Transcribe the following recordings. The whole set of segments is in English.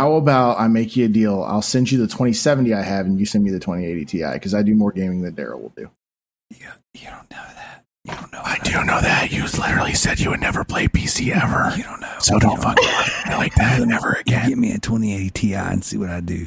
How about I make you a deal? I'll send you the 2070 I have, and you send me the 2080 Ti because I do more gaming than Darrell will do. You, you don't know that. You don't know. I do know that. You literally said you would never play PC ever. You don't know. So don't fucking lie to me like that ever again. Give me a 2080 Ti and see what I do.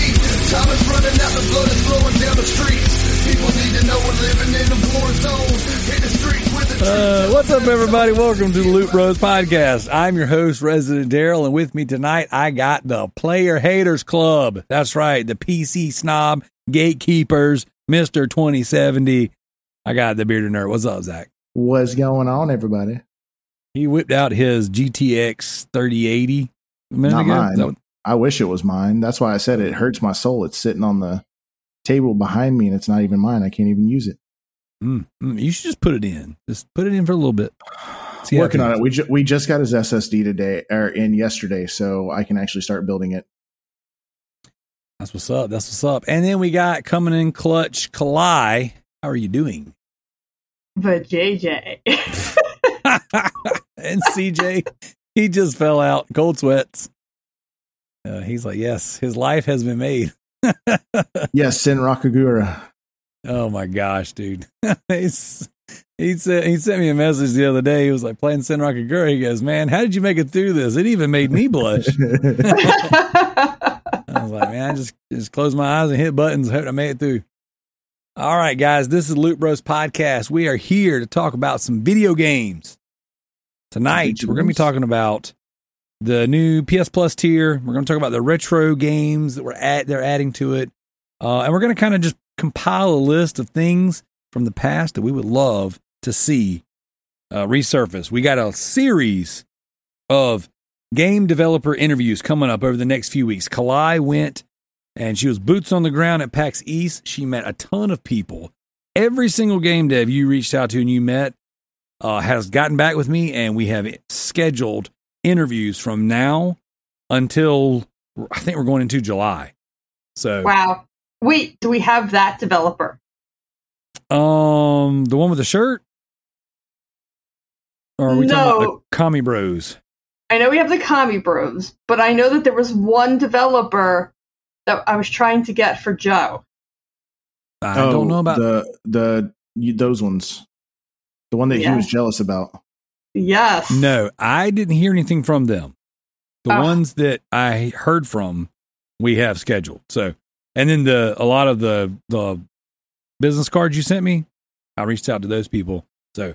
Time is running out, the blood is flowing down the streets. People need to know we're living in a war zone. Hit the streets with the Uh, what's up, everybody? Welcome to the Loot Bros podcast. I'm your host, Resident Darrell, and with me tonight, I got the Player Haters Club. That's right, the PC snob gatekeepers, Mister 2070. I got the bearded nerd. What's up, Zach? What's going on, everybody? He whipped out his GTX 3080 a minute Not ago. mine. Is that what- I wish it was mine. That's why I said it hurts my soul. It's sitting on the table behind me, and it's not even mine. I can't even use it. Mm, mm, you should just put it in. Just put it in for a little bit. See Working on it. We ju- we just got his SSD today or in yesterday, so I can actually start building it. That's what's up. That's what's up. And then we got coming in clutch, Kalai. How are you doing? But JJ. and CJ, he just fell out, cold sweats. Uh, he's like, yes, his life has been made. Yes, Senran Kagura. Oh my gosh, dude. He's, he said he sent me a message the other day. He was like playing Senran Kagura. He goes, Man, how did you make it through this? It even made me blush. I was like, man, I just just close my eyes and hit buttons. Hope I made it through. All right, guys, this is Loot Bros Podcast. We are here to talk about some video games. Tonight, Video we're going to be talking about the new PS Plus tier. We're going to talk about the retro games that we're at they're adding to it, uh, and we're going to kind of just compile a list of things from the past that we would love to see uh, resurface. We got a series of game developer interviews coming up over the next few weeks. Kalai went and she was boots on the ground at PAX East. She met a ton of people. Every single game dev you reached out to and you met uh, has gotten back with me, and we have scheduled interviews from now until I think we're going into July. So, wow. Wait, do we have that developer? um, the one with the shirt, or are we talking about No. the Commie Bros? I know we have the Kami Bros, but I know that there was one developer that I was trying to get for Joe. I don't know about Oh, the the those ones. The one that he was jealous about. Yes. No, I didn't hear anything from them. The Ah. ones that I heard from, we have scheduled. So, and then the a lot of the the business cards you sent me, I reached out to those people. So,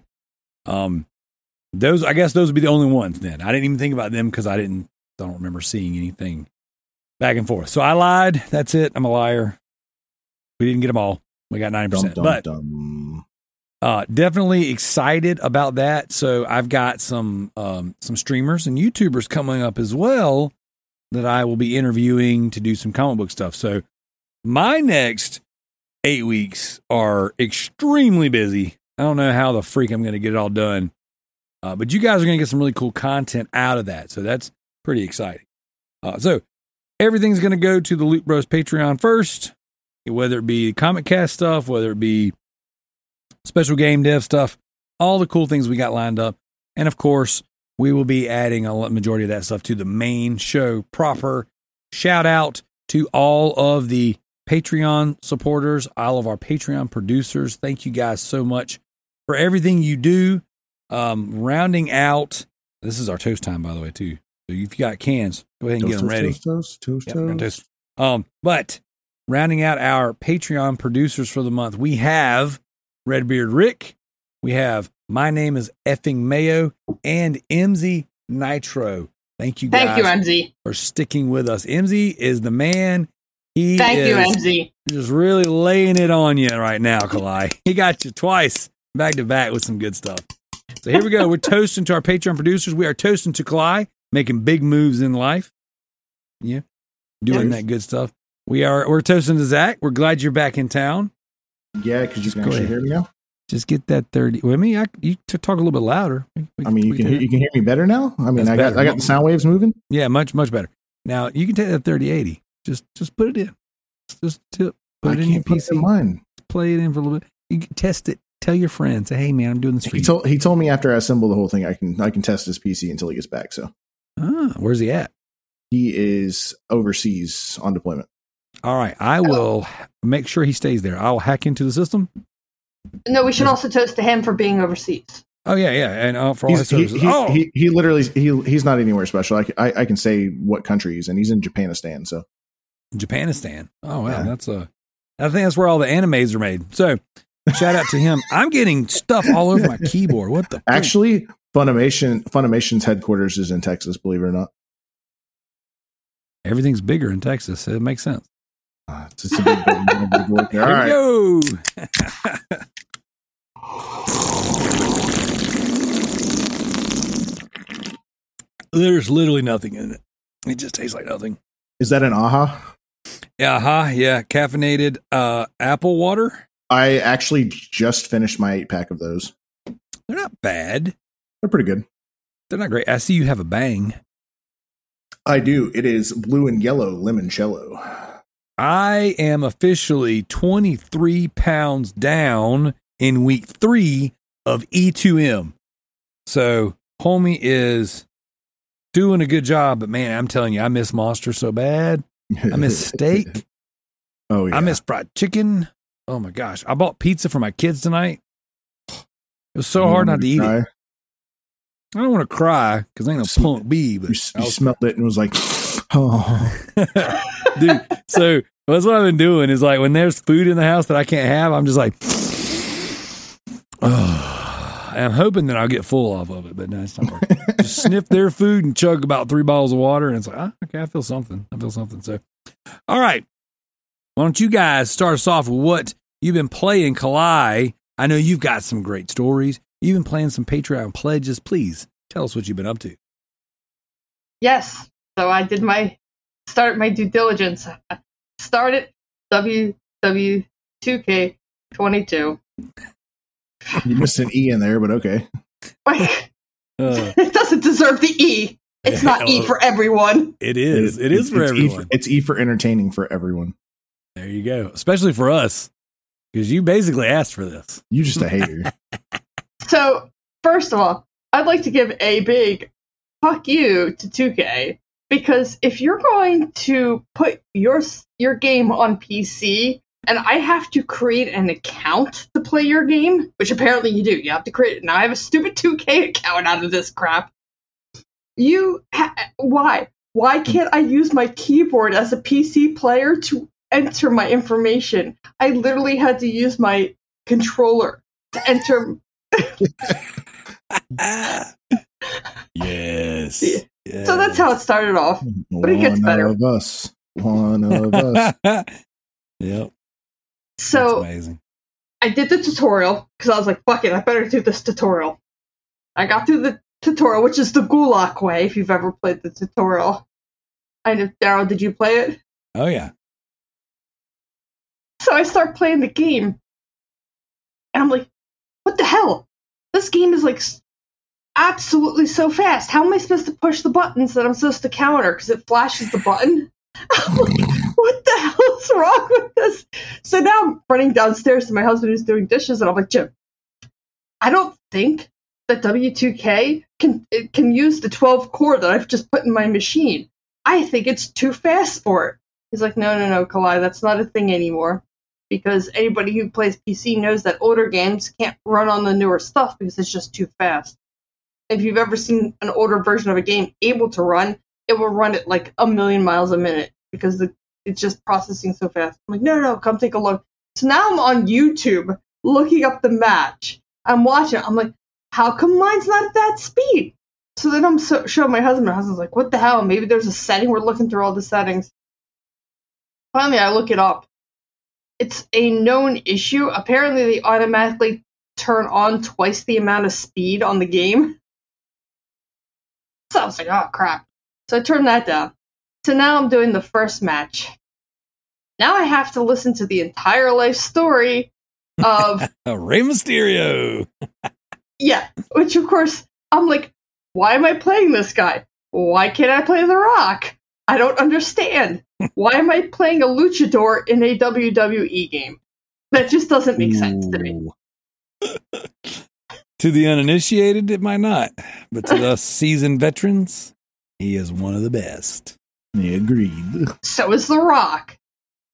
um, those I guess those would be the only ones. Then I didn't even think about them because I didn't. I don't remember seeing anything back and forth. So I lied. That's it. I'm a liar. We didn't get them all. We got ninety percent. dum, but dum. Uh, definitely excited about that. So I've got some um, some streamers and YouTubers coming up as well that I will be interviewing to do some comic book stuff. So my next eight weeks are extremely busy. I don't know how the freak I'm going to get it all done, uh, but you guys are going to get some really cool content out of that. So that's pretty exciting. Uh, so everything's going to go to the Loot Bros Patreon first, whether it be comic cast stuff, whether it be special game dev stuff, all the cool things we got lined up. And of course, we will be adding a majority of that stuff to the main show proper. Shout out to all of the Patreon supporters, all of our Patreon producers. Thank you guys so much for everything you do. Um, rounding out, this is our toast time, by the way, too. So if you got cans, go ahead and get them ready. toast, toast, toast, Yep, toast. toast. Um, but rounding out our Patreon producers for the month, we have Redbeard Rick, we have My Name is Effing Mayo, and MZ Nitro. Thank you guys Thank you, MZ. for sticking with us. MZ is the man. He Thank is you, MZ. just really laying it on you right now, Kalai. He got you twice back to back with some good stuff. So here we go. We're toasting to our Patreon producers. We are toasting to Kalai, making big moves in life. Yeah, doing Yes. that good stuff. We are. We're toasting to Zach. We're glad you're back in town. Yeah, because you can actually ahead. hear me now. Just get that thirty. Well, I mean, I, you to talk a little bit louder. We- I mean, you can hear, you can hear me better now. I mean, That's I got better. I got the sound waves moving. Yeah, much much better. Now you can take that thirty eighty. Just just put it in. Just tip. Put I it in your it in PC. mine. Play it in for a little bit. You can test it. Tell your friends. Say, hey man, I'm doing this for He you. told he told me after I assemble the whole thing, I can I can test his PC until he gets back. So ah, where's he at? he is overseas on deployment. All right, I will make sure he stays there. I'll hack into the system. No, we should also toast to him for being overseas. Oh yeah, yeah, and uh, for all his He's, he, services. he, oh, he, he literally he he's not anywhere special. I, can- I I can say what country he's in. He's in Japanistan. So Japanistan. Oh wow, Yeah. that's a. I think that's where all the animes are made. So, shout out to him. I'm getting stuff all over my keyboard. What the? frick? actually, Funimation Funimation's headquarters is in Texas. Believe it or not, everything's bigger in Texas. It makes sense. Uh, it's, it's a big, big, big work there. All right. go. There's literally nothing in it. It just tastes like nothing. Is that an aha? Yeah, huh? Yeah, caffeinated uh, apple water. I actually just finished my eight pack of those. They're not bad. They're pretty good. They're not great. I see you have a bang. I do. It is blue and yellow limoncello. I am officially 23 pounds down in week three of E2M. So, homie is doing a good job, but man, I'm telling you, I miss Monster so bad. I miss steak. oh yeah. I miss fried chicken. Oh my gosh. I bought pizza for my kids tonight. It was so hard not to eat cry? it. I don't want to cry because I ain't no punk B, but You, you was- smelled it and was like, oh. dude. So that's what I've been doing is like when there's food in the house that I can't have, I'm just like, oh, I'm hoping that I'll get full off of it, but no, it's not working. just sniff their food and chug about three bottles of water, and it's like, ah, okay, I feel something. I feel something. So, all right, why don't you guys start us off with what you've been playing, Kalai? I know you've got some great stories. You've been playing some Patreon pledges. Please tell us what you've been up to. Yes. So I did my start my due diligence. I started WW2K22. You missed an E in there, but okay. Like, Uh, it doesn't deserve the E. It's not E for everyone. it is. It is for it's everyone. E for, it's E for entertaining for everyone. There you go. Especially for us, because you basically asked for this. You just a hater. So, first of all, I'd like to give a big fuck you to 2K because if you're going to put your your game on PC and I have to create an account to play your game, which apparently you do, you have to create it. Now I have a stupid 2K account out of this crap. You ha- why? Why can't I use my keyboard as a PC player to enter my information? I literally had to use my controller to enter yes. Yeah. So that's how it started off. But it gets better. One of us. One of us. yep. So that's amazing. I did the tutorial because I was like, fuck it, I better do this tutorial. I got through the tutorial, which is the Gulak way, if you've ever played the tutorial. I know, Darrell, did you play it? Oh yeah. So I start playing the game, and I'm like, what the hell? This game is like s- absolutely so fast. How am I supposed to push the buttons that I'm supposed to counter? Because it flashes the button. What the hell is wrong with this? So now I'm running downstairs to my husband who's doing dishes, and I'm like, Jim, I don't think that W2K can can use the 12 core that I've just put in my machine. I think it's too fast for it. He's like, no, no, no, Kalai, that's not a thing anymore. Because anybody who plays PC knows that older games can't run on the newer stuff because it's just too fast. If you've ever seen an older version of a game able to run, it will run at like a million miles a minute because the, it's just processing so fast. I'm like, no, no, no, come take a look. So now I'm on YouTube looking up the match. I'm watching. I'm like, how come mine's not at that speed? So then I'm so, showing my husband. My husband's like, what the hell? Maybe there's a setting. We're looking through all the settings. Finally, I look it up. It's a known issue. Apparently, they automatically turn on twice the amount of speed on the game. So I was like, oh crap. So I turned that down. So now I'm doing the first match. Now I have to listen to the entire life story of Rey Mysterio. Yeah, which of course I'm like, why am I playing this guy? Why can't I play The Rock? I don't understand. Why am I playing a luchador in a WWE game? That just doesn't make sense to me. Ooh. to the uninitiated, it might not, but to us seasoned veterans, he is one of the best. He agreed. So is The Rock.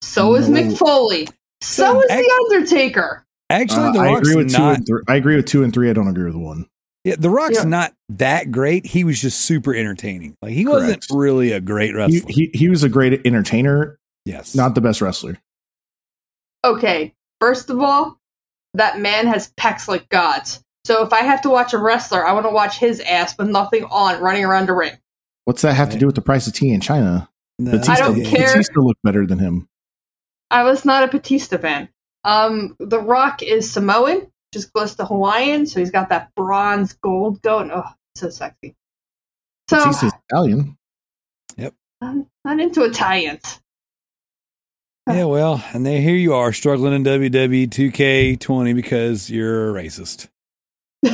So is No. Mick Foley. So, So is ac- The Undertaker. Actually, Uh, the I agree with two and three. I agree with two and three. I don't agree with one. Yeah, the Rock's Yeah. not that great. He was just super entertaining. Like he wasn't really a great He, wrestler. he he was a great entertainer, yes, not the best wrestler. Okay, first of all, that man has pecs like gods. So if I have to watch a wrestler, I want to watch his ass with nothing on running around the ring. What's that have to do with the price of tea in China? No, I don't care. Batista looked better than him. I was not a Batista fan. Um, The Rock is Samoan, just close to Hawaiian, so he's got that bronze gold going. Oh, so sexy. So Batista's Italian. Yep. I'm not into Italians. Yeah, well, and then here you are struggling in WWE 2K20 because you're a racist.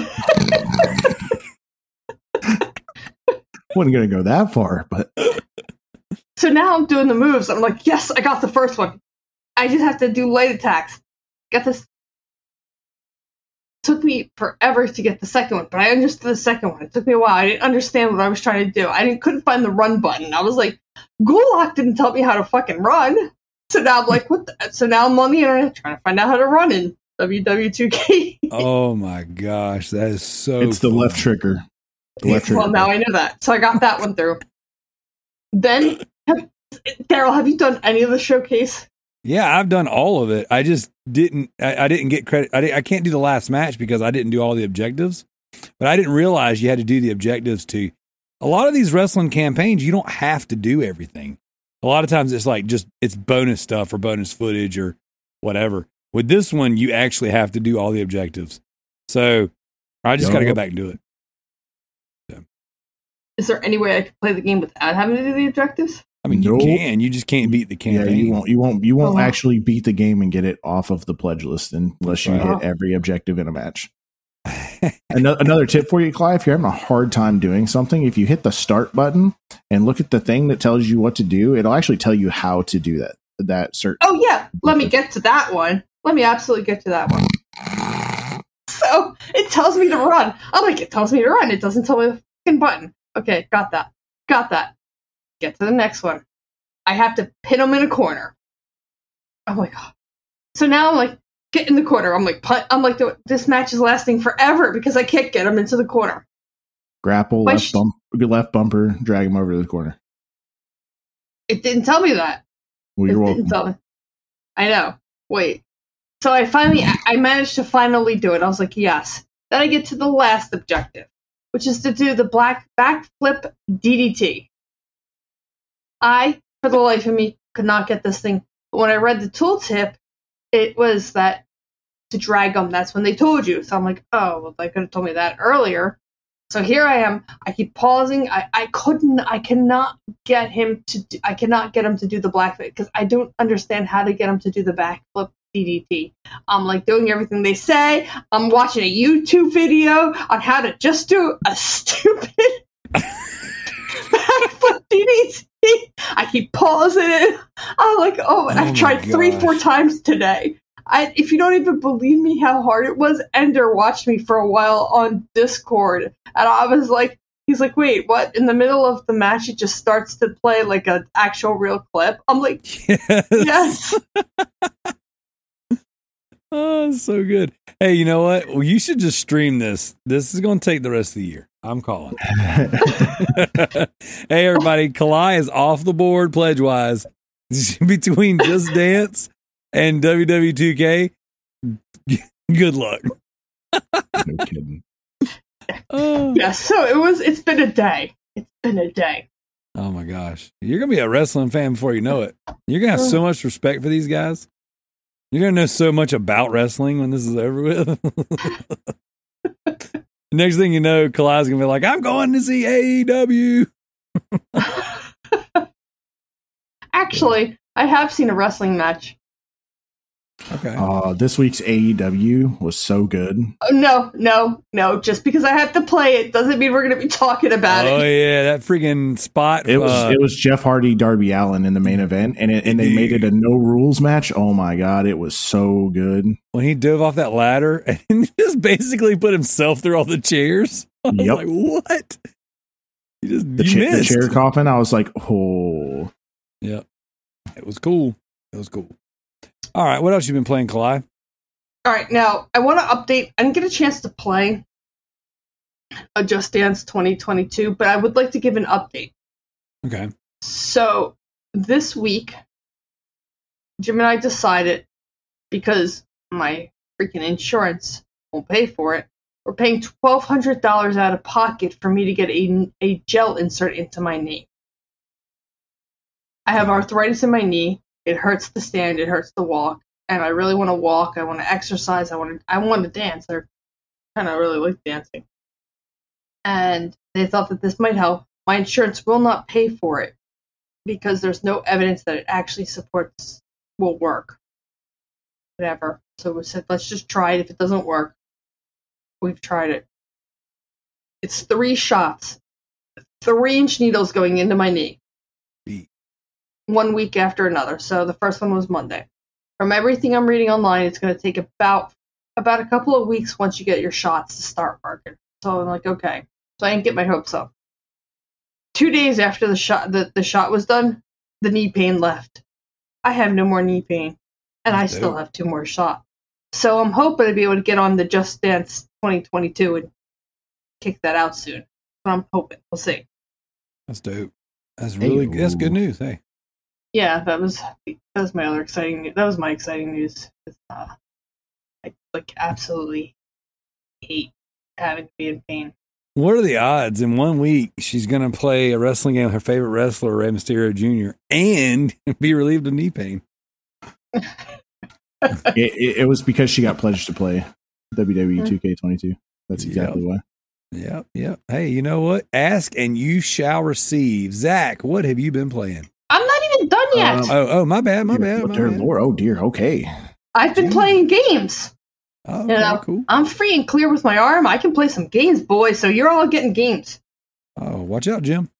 wasn't going to go that far, but So now I'm doing the moves. I'm like, yes, I got the first one. I just have to do light attacks. Get this. Took me forever to get the second one, but I understood the second one. It took me a while. I didn't understand what I was trying to do. I didn't couldn't find the run button. I was like, Gulak didn't tell me how to fucking run. So now I'm like, what? The? So now I'm on the internet trying to find out how to run in WW2K. Oh my gosh, that is so. it's the left trigger. The left trigger. well, now I know that. So I got that one through. Then, have, Darrell, have you done any of the showcase? Yeah, I've done all of it. I just didn't. I, I didn't get credit. I, di- I can't do the last match because I didn't do all the objectives. But I didn't realize you had to do the objectives to. A lot of these wrestling campaigns, you don't have to do everything. A lot of times, it's like just it's bonus stuff or bonus footage or whatever. With this one, you actually have to do all the objectives. So I just got to go back and do it. Is there any way I could play the game without having to do the objectives? I mean, Nope. you can. You just can't beat the campaign. Yeah, you won't. You won't. You won't Oh. actually beat the game and get it off of the pledge list unless you Right. hit every objective in a match. Ano- Another tip for you, Kalai: if you're having a hard time doing something, if you hit the start button and look at the thing that tells you what to do, it'll actually tell you how to do that. That certain. Oh yeah, let me get to that one. Let me absolutely get to that one. So it tells me to run. I'm like, it tells me to run. It doesn't tell me the fucking button. Okay, got that. Got that. Get to the next one. I have to pin them in a corner. Oh my oh. so now I'm like, get in the corner. I'm like, punt. I'm like, this match is lasting forever because I can't get them into the corner. grapple left sh- bump, left bumper, drag him over to the corner. It didn't tell me that. Well, you're It welcome. didn't tell me. I know. Wait. So I finally, I managed to finally do it. I was like, yes. Then I get to the last objective, which is to do the black backflip DDT. I, for the life of me, could not get this thing. But when I read the tooltip, it was that to drag them. That's when they told you. So I'm like, oh, well, they could have told me that earlier. So here I am. I keep pausing. I, I couldn't. I cannot get him to. Do, I cannot get him to do the black because I don't understand how to get him to do the backflip DDT. I'm like doing everything they say. I'm watching a YouTube video on how to just do a stupid backflip DDT. I keep pausing it. I'm like, oh, Oh I've tried three, four times today. I, if you don't even believe me how hard it was, Ender watched me for a while on Discord, and I was like, he's like, wait, what? In the middle of the match, it just starts to play like an actual real clip. I'm like, yes. yes. Oh, so good. Hey, you know what? Well, you should just stream this. This is going to take the rest of the year. I'm calling. hey, everybody. Kalai is off the board pledge wise between Just Dance and WW2K. Good luck. no kidding. Oh. Yes. So it was. It's been a day. It's been a day. oh my gosh. You're going to be a wrestling fan before you know it. You're going to have so oh. much respect for these guys. You're gonna know so much about wrestling when this is over with. Next thing you know, Kalai's gonna be like, "I'm going to see AEW." Actually, I have seen a wrestling match. Okay. Uh, this week's AEW was so good. Oh, no, no, no. Just because I have to play it doesn't mean we're going to be talking about oh it. Oh yeah, that freaking spot. It was uh, it was Jeff Hardy, Darby Allin in the main event, and it, and they made it a no rules match. Oh my god, it was so good. when he dove off that ladder and just basically put himself through all the chairs. I was Yep. like, "What?" You just The, you cha- the chair coffin, I was like, oh, Yep. It was cool. It was cool. All right, what else you been playing, Kalai? All right, now I want to update. I didn't get a chance to play a Just Dance 2022, but I would like to give an update. Okay. So this week, Jim and I decided because my freaking insurance won't pay for it, we're paying twelve hundred dollars out of pocket for me to get a a gel insert into my knee. I have arthritis in my knee. It hurts to stand. It hurts to walk, and I really want to walk. I want to exercise. I want to. I want to dance. I kind of really like dancing, and they thought that this might help. My insurance will not pay for it because there's no evidence that it actually supports will work. Whatever. So we said, let's just try it. If it doesn't work, we've tried it. It's three shots, three inch needles going into my knee. One week after another. So the first one was Monday. From everything I'm reading online, it's going to take about about a couple of weeks once you get your shots to start working. So I'm like, okay. So I didn't get my hopes up. Two days after the shot the, the shot was done, the knee pain left. I have no more knee pain, and I That's still have two more shots. So I'm hoping to be able to get on the Just Dance 2022 and kick that out soon. But I'm hoping. We'll see. That's dope. That's really Hey, that's good news. Hey. Yeah, that was that was my other exciting. news. That was my exciting news. Uh, I like absolutely hate having to be in pain. What are the odds in one week she's going to play a wrestling game with her favorite wrestler, Rey Mysterio Jr., and be relieved of knee pain? it, it, it was because she got pledged to play WWE Hmm. 2K22. That's exactly why. Yep, yep. Hey, you know what? Ask and you shall receive. Zach, what have you been playing? I'm not even done yet. Um, Oh, oh, my bad, my bad. Oh, My dear bad. Lord. Oh dear. Okay. I've been yeah. playing games. Oh, You know, cool. I'm free and clear with my arm. I can play some games, boys. So you're all getting games. Oh, watch out, Jim.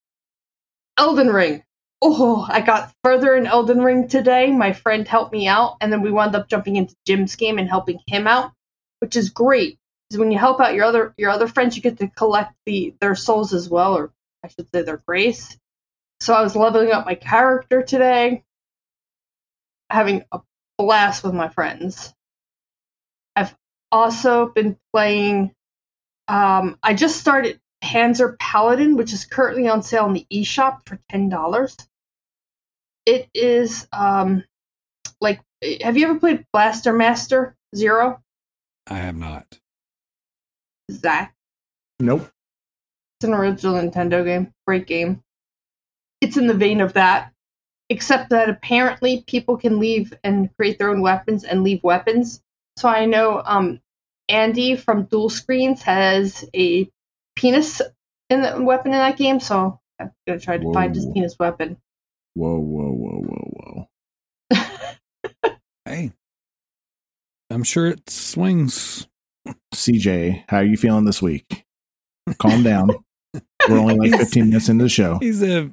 Elden Ring. Oh, I got further in Elden Ring today. My friend helped me out, and then we wound up jumping into Jim's game and helping him out, which is great. Because when you help out your other your other friends, you get to collect the their souls as well, or I should say their grace. So I was leveling up my character today, having a blast with my friends. I've also been playing. Um, I just started Panzer Paladin, which is currently on sale in the eShop for ten dollars. It is um, like, have you ever played Blaster Master Zero? I have not. Zach, Nope. it's an original Nintendo game, great game. It's in the vein of that, except that apparently people can leave and create their own weapons and leave weapons. So I know um, Andy from Dual Screens has a penis in the weapon in that game, so I'm gonna try to find his Whoa. penis weapon. Whoa, whoa, whoa, whoa, whoa. Hey, I'm sure it swings. CJ, how are you feeling this week? Calm down. We're only like 15 minutes into the show. He's a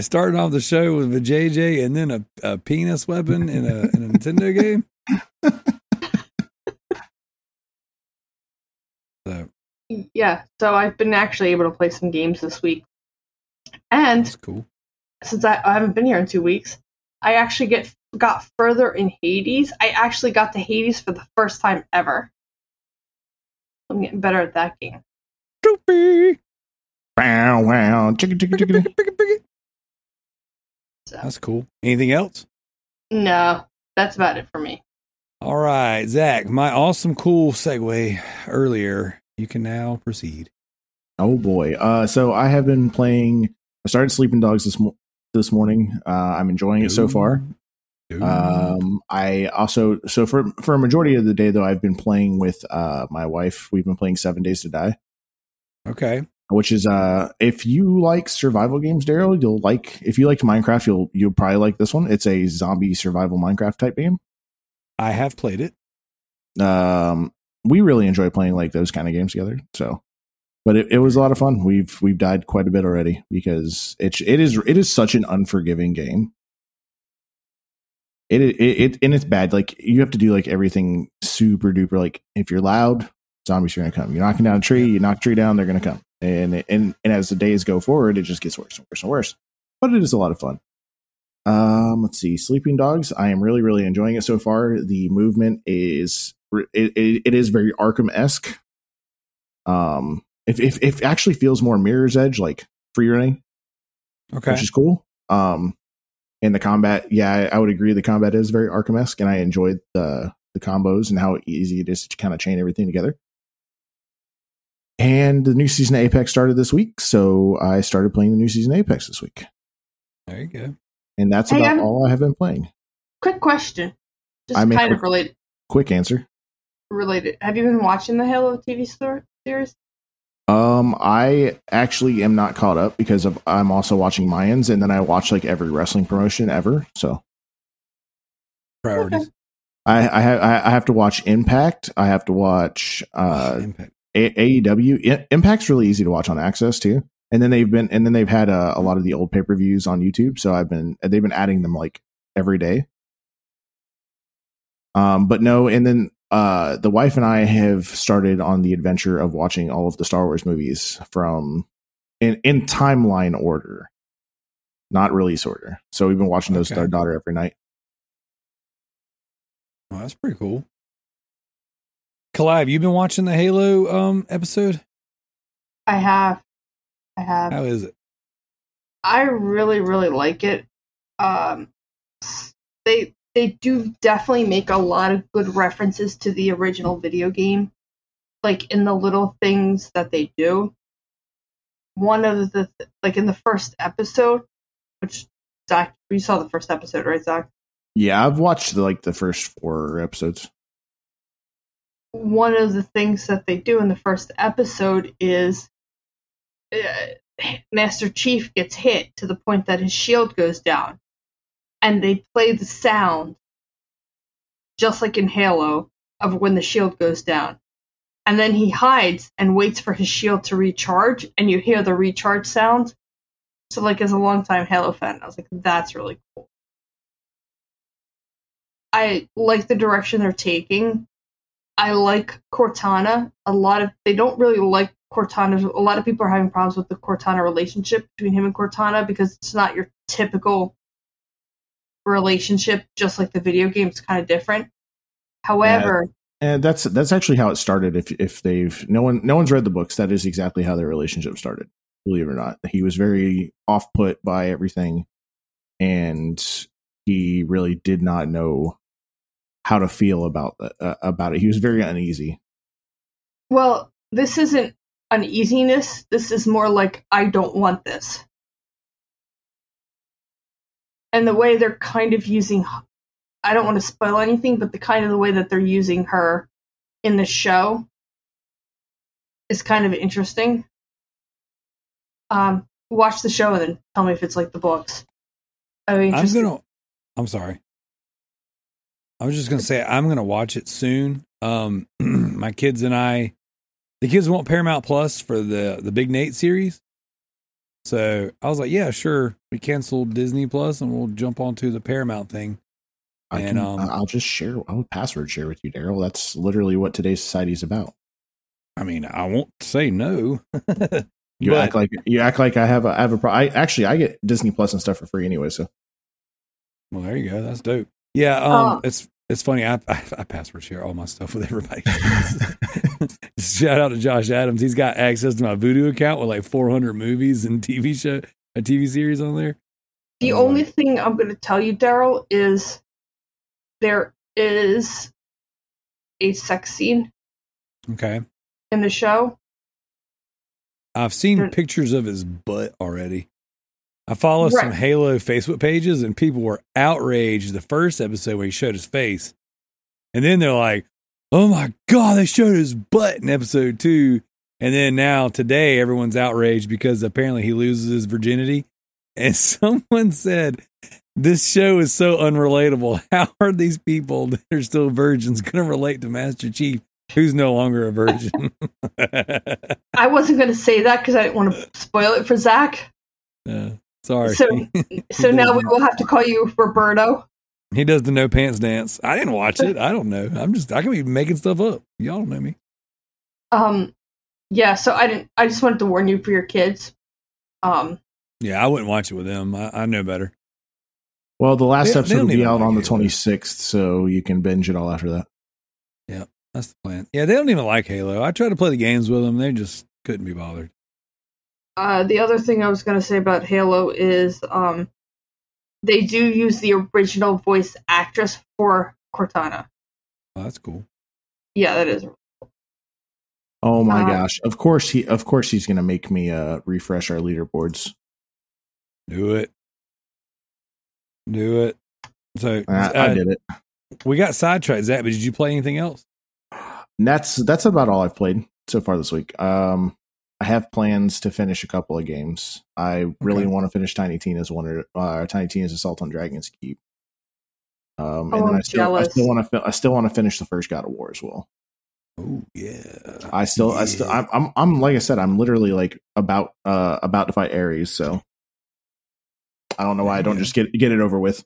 starting off the show with a JJ and then a, a penis weapon in a, in a Nintendo game. So yeah, so I've been actually able to play some games this week, and that's cool. since I, I haven't been here in two weeks, I actually get got further in Hades. I actually got to Hades for the first time ever. I'm getting better at that game. Droopy. Wow, wow. Chicka, chicka, chicka, chicka. So That's cool. Anything else? no, that's about it for me. All right, Zach, my awesome, cool segue earlier. You can now proceed. Oh boy. Uh, so I have been playing. I started Sleeping Dogs this mo- this morning. Uh, I'm enjoying it so far. Ooh. Um, I also so for for a majority of the day though, I've been playing with uh my wife. We've been playing Seven Days to Die, okay. Which is uh if you like survival games, Darrell, you'll like. If you liked Minecraft, you'll you'll probably like this one. It's a zombie survival Minecraft type game. I have played it. Um, we really enjoy playing like those kind of games together. So, but it, it was a lot of fun. We've we've died quite a bit already because it's it is it is such an unforgiving game. It, it it and it's bad. Like you have to do like everything super duper. Like if you're loud, zombies are gonna come. You're knocking down a tree, you knock a tree down, they're gonna come. And and and as the days go forward, it just gets worse and worse and worse. But it is a lot of fun. Um, let's see, Sleeping Dogs. I am really really enjoying it so far. The movement is it, it, it is very Arkham esque. Um, if, if if it actually feels more Mirror's Edge like free running, Okay. which is cool. Um, and the combat, yeah, I, I would agree. The combat is very Arkham esque, and I enjoyed the the combos and how easy it is to kind of chain everything together. And the new season of Apex started this week, so I started playing the new season of Apex this week, There you go. and that's Hey, about I'm- all I have been playing. Quick question. Just I mean, kind of related. Quick answer. Related. Have you been watching the Halo TV store series? Um, I actually am not caught up because of I'm also watching Mayans, and then I watch like every wrestling promotion ever. So Priorities. I I have I have to watch Impact. I have to watch uh Impact. A- AEW. I- Impact's really easy to watch on AXS too. And then they've been and then they've had uh, a lot of the old pay per views on YouTube. So I've been they've been adding them like every day. Um, but no, and then uh, the wife and I have started on the adventure of watching all of the Star Wars movies from in in timeline order, not release order. So we've been watching those with our daughter every night. Oh, that's pretty cool. Kalai, have you been watching the Halo um episode? I have. I have. How is it? I really, really like it. Um, they they do definitely make a lot of good references to the original video game, like in the little things that they do. One of the like in the first episode, which Zach, you saw the first episode, right, Zach? Yeah, I've watched like the first four episodes. One of the things that they do in the first episode is uh, Master Chief gets hit to the point that his shield goes down. And they play the sound, just like in Halo, of when the shield goes down. And then he hides and waits for his shield to recharge, and you hear the recharge sound. So, like, as a longtime Halo fan, I was like, that's really cool. I like the direction they're taking. I like Cortana. A lot of they don't really like Cortana. A lot of people are having problems with the Cortana relationship between him and Cortana because it's not your typical relationship. Just like the video game, it's kind of different. However, And that's that's actually how it started. If if they've no one no one's read the books, that is exactly how their relationship started. Believe it or not, he was very off put by everything, and he really did not know how to feel about uh, about it. He was very uneasy. well, this isn't uneasiness. This is more like I don't want this. And the way they're kind of using I don't want to spoil anything, but the kind of the way that they're using her in the show is kind of interesting. Um, watch the show and then tell me if it's like the books. I'm I'm interested. gonna. I'm sorry. I was just gonna say I'm gonna watch it soon. Um, my kids and I, the kids want Paramount Plus for the the Big Nate series. So I was like, yeah, sure. We canceled Disney Plus and we'll jump onto the Paramount thing. I And, can, um, I'll just share. I'll password share with you, Darrell. That's literally what today's society is about. I mean, I won't say no. You But- act like you act like I have a I have a pro. I actually I get Disney Plus and stuff for free anyway. So Well, there you go. That's dope. Yeah, um, Oh. it's it's funny. I, I I password share all my stuff with everybody. Shout out to Josh Adams. He's got access to my Vudu account with like 400 movies and TV show, a TV series on there. The was only thing I'm going to tell you, Darrell, is there is a sex scene Okay, in the show. I've seen There- pictures of his butt already. I follow some Halo Facebook pages, and people were outraged the first episode where he showed his face, and then they're like, "Oh my god, they showed his butt in episode two. And then now today, everyone's outraged because apparently he loses his virginity. And someone said, "This show is so unrelatable. How are these people that are still virgins going to relate to Master Chief, who's no longer a virgin?" I wasn't going to say that because I didn't want to spoil it for Zach. Uh, sorry. So, so now we will have to call you Roberto. He does the no pants dance. I didn't watch it. I don't know. I'm just I can be making stuff up. Y'all don't know me. Um, yeah. So I didn't. I just wanted to warn you for your kids. Um, Yeah, I wouldn't watch it with them. I, I know better. Well, the last They- they episode don't will be out like on the Halo. 26th, so you can binge it all after that. Yeah, that's the plan. Yeah, they don't even like Halo. I tried to play the games with them. They just couldn't be bothered. Uh, the other thing I was going to say about Halo is, um, they do use the original voice actress for Cortana. Oh, that's cool. Yeah, that is. Oh my Uh, gosh! Of course he, of course he's going to make me uh refresh our leaderboards. Do it. Do it. So I, I uh, did it. we got sidetracked, Zach, but did you play anything else? And that's that's about all I've played so far this week. Um, I have plans to finish a couple of games. I really Okay. want to finish Tiny Tina's Wonder, uh, Tiny Tina's Assault on Dragon's Keep. Um, Oh, and then I'm I still, I still want to, I still want to finish the first God of War as well. Oh yeah. I still, I still, I'm, I'm, I'm, like I said, I'm literally like about, uh, about to fight Ares. So I don't know why I don't Yeah. just get get it over with.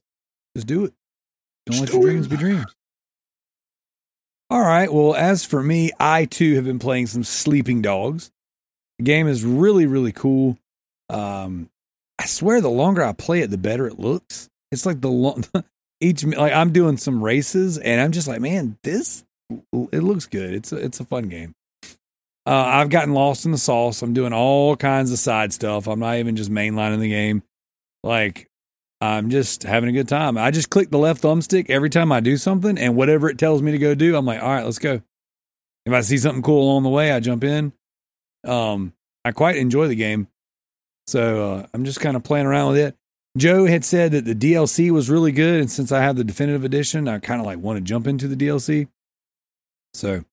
Just do it. Don't Just let your dreams it. be dreams. All right. Well, as for me, I too have been playing some Sleeping Dogs. The game is really, really cool. Um, I swear, the longer I play it, the better it looks. It's like the long, each like I'm doing some races, and I'm just like, man, this it looks good. It's a, it's a fun game. Uh, I've gotten lost in the sauce. I'm doing all kinds of side stuff. I'm not even just mainlining the game. Like I'm just having a good time. I just click the left thumbstick every time I do something, and whatever it tells me to go do, I'm like, all right, let's go. If I see something cool along the way, I jump in. Um, I quite enjoy the game, so uh, I'm just kind of playing around with it. Joe had said that the DLC was really good, and since I have the definitive edition, I kind of like want to jump into the DLC. So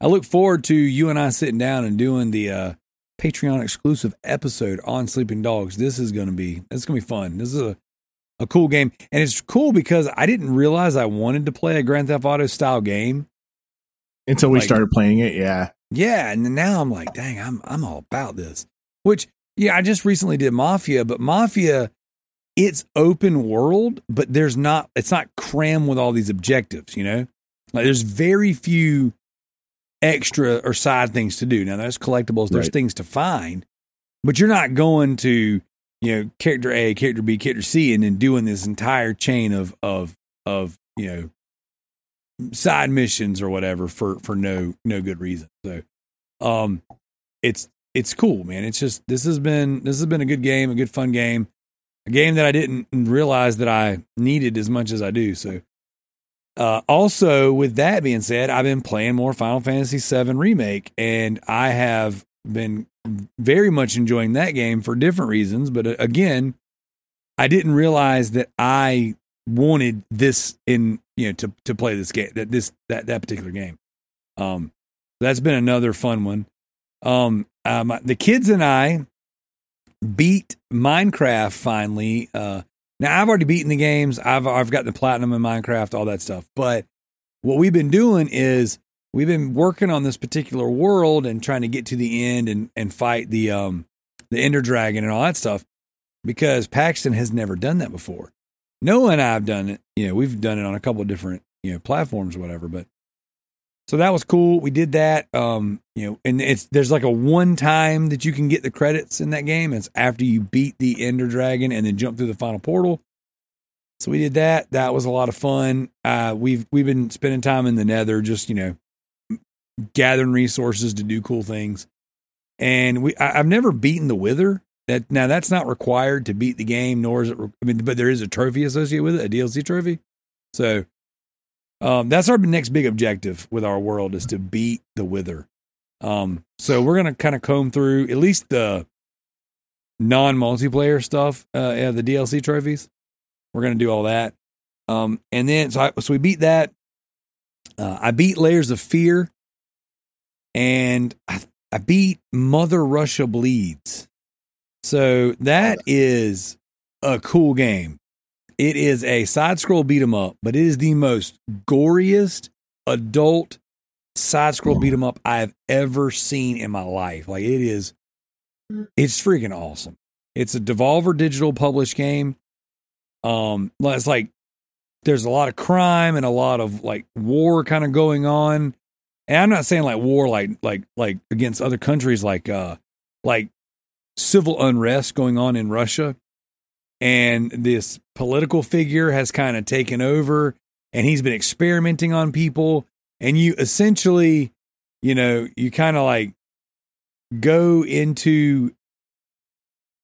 I look forward to you and I sitting down and doing the uh, Patreon exclusive episode on Sleeping Dogs. This is going to be it's going to be fun. This is a a cool game, and it's cool because I didn't realize I wanted to play a Grand Theft Auto style game. Until we Like- started playing it, yeah. Yeah, and now I'm like, dang, I'm I'm all about this. Which yeah, I just recently did Mafia, but Mafia it's open world, but there's not it's not crammed with all these objectives, you know? Like there's very few extra or side things to do. Now there's collectibles, there's Right. things to find, but you're not going to, you know, character A, character B, character C and then doing this entire chain of of of, you know, side missions or whatever for for no no good reason. So um it's it's cool, man. It's just this has been this has been a good game, a good fun game. A game that I didn't realize that I needed as much as I do. So uh also with that being said, I've been playing more Final Fantasy VII remake and I have been very much enjoying that game for different reasons, but uh, again, I didn't realize that I wanted this in you know to to play this game that this that that particular game. Um, that's been another fun one. Um, um, the kids and I beat Minecraft finally. Uh, now I've already beaten the games. I've I've got the platinum in Minecraft, all that stuff. But what we've been doing is we've been working on this particular world and trying to get to the end and and fight the um the Ender Dragon and all that stuff because Paxton has never done that before. Noah and I have done it. You know, we've done it on a couple of different, you know, platforms or whatever. But so that was cool. We did that. Um, you know, and it's there's like a one time that you can get the credits in that game. It's after you beat the Ender Dragon and then jump through the final portal. So we did that. That was a lot of fun. Uh, we've we've been spending time in the Nether, just you know, gathering resources to do cool things. And we, I, I've never beaten the Wither. That now that's not required to beat the game, nor is it. I mean, but there is a trophy associated with it, a DLC trophy. So, um, that's our next big objective with our world is to beat the Wither. Um, so we're gonna kind of comb through at least the non multiplayer stuff, uh, yeah, the DLC trophies. We're gonna do all that. Um, and then so I, so we beat that. Uh, I beat Layers of Fear, and I, I beat Mother Russia Bleeds. So that is a cool game. It is a side scroll beat 'em up, but it is the most goriest adult side scroll beat 'em up I've ever seen in my life. Like it is it's freaking awesome. It's a Devolver Digital published game. Um it's like there's a lot of crime and a lot of like war kind of going on. And I'm not saying like war like like like against other countries like uh like civil unrest going on in Russia. And this political figure has kind of taken over and he's been experimenting on people. And you essentially you know you kind of like go into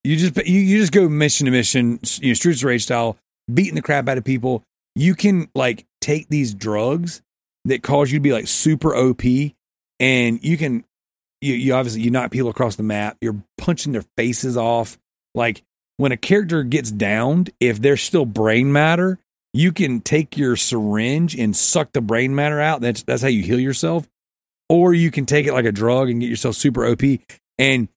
you just you, you just go mission to mission you know streets rage style beating the crap out of people. You can like take these drugs that cause you to be like super op and you can you, you obviously you knock people across the map you're punching their faces off like when a character gets downed, if there's still brain matter, you can take your syringe and suck the brain matter out. That's that's how you heal yourself. Or you can take it like a drug and get yourself super OP. And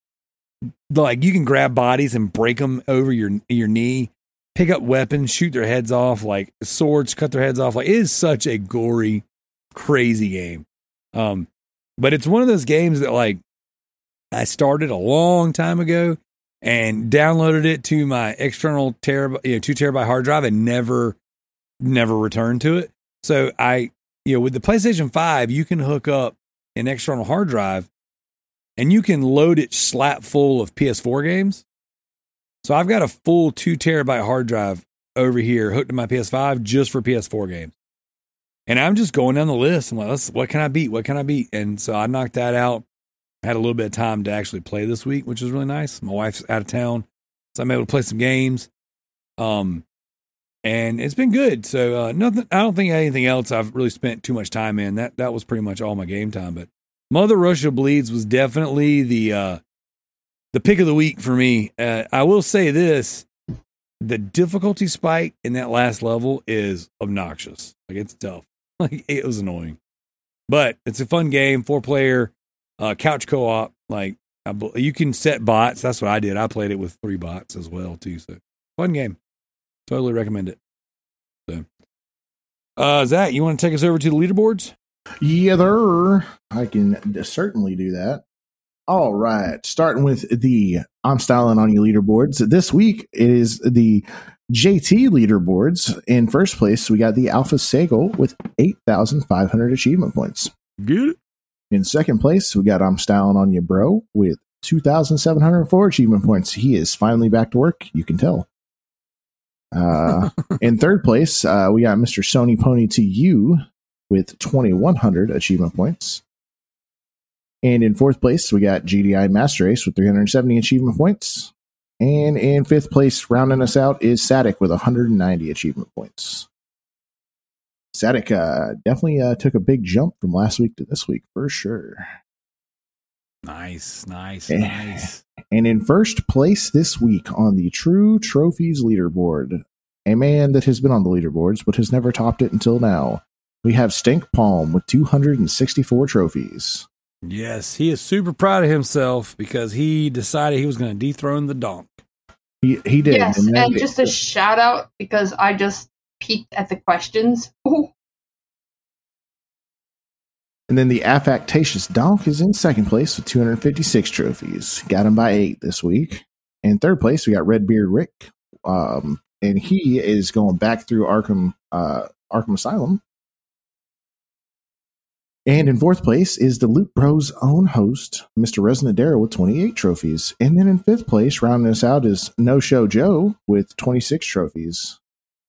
like you can grab bodies and break them over your your knee, pick up weapons, shoot their heads off, like swords, cut their heads off. Like it is such a gory, crazy game. Um, but it's one of those games that like I started a long time ago and downloaded it to my external terabyte, you know, two terabyte hard drive and never, never returned to it. So I, you know, with the PlayStation 5, you can hook up an external hard drive and you can load it slap full of PS4 games. So I've got a full two terabyte hard drive over here hooked to my PS5 just for PS4 games. And I'm just going down the list. I'm like, let's, what can I beat? What can I beat? And so I knocked that out had a little bit of time to actually play this week, which is really nice. My wife's out of town, so I'm able to play some games. Um, and it's been good. So uh, nothing. I don't think anything else I've really spent too much time in. That that was pretty much all my game time. But Mother Russia Bleeds was definitely the uh, the pick of the week for me. Uh, I will say this: the difficulty spike in that last level is obnoxious. Like it's tough. Like it was annoying, but it's a fun game. Four player uh, couch co-op. Like I, you can set bots. That's what I did. I played it with three bots as well too. So fun game. Totally recommend it. So, uh, Zach, you want to take us over to the leaderboards? Yeah, there. I can certainly do that. All right, starting with the I'm styling on you leaderboards. This week is the JT leaderboards. In first place, we got the Alpha Segal with 8,500 achievement points. Good. In second place, we got I'm Styling on You Bro with 2,704 achievement points. He is finally back to work. You can tell. Uh, in third place, uh, we got Mr. Sony Pony to You with 2,100 achievement points. And in fourth place, we got GDI Master Race with 370 achievement points. And in fifth place, rounding us out, is Satic with 190 achievement points. Satic uh, definitely uh, took a big jump from last week to this week for sure. Nice, nice, and, nice. And in first place this week on the True Trophies leaderboard, a man that has been on the leaderboards but has never topped it until now, we have Stink Palm with 264 trophies. Yes, he is super proud of himself because he decided he was going to dethrone the donk. He he did. Yes, and, and just a shout out because I just peeked at the questions. Ooh. And then the affectatious Donk is in second place with 256 trophies. Got him by eight this week. In third place, we got Redbeard Rick. Um, and he is going back through Arkham uh, Arkham Asylum. And in fourth place is the Loot Bros' own host, Mr. Resonadero, with 28 trophies. And then in fifth place, rounding us out, is No Show Joe with 26 trophies.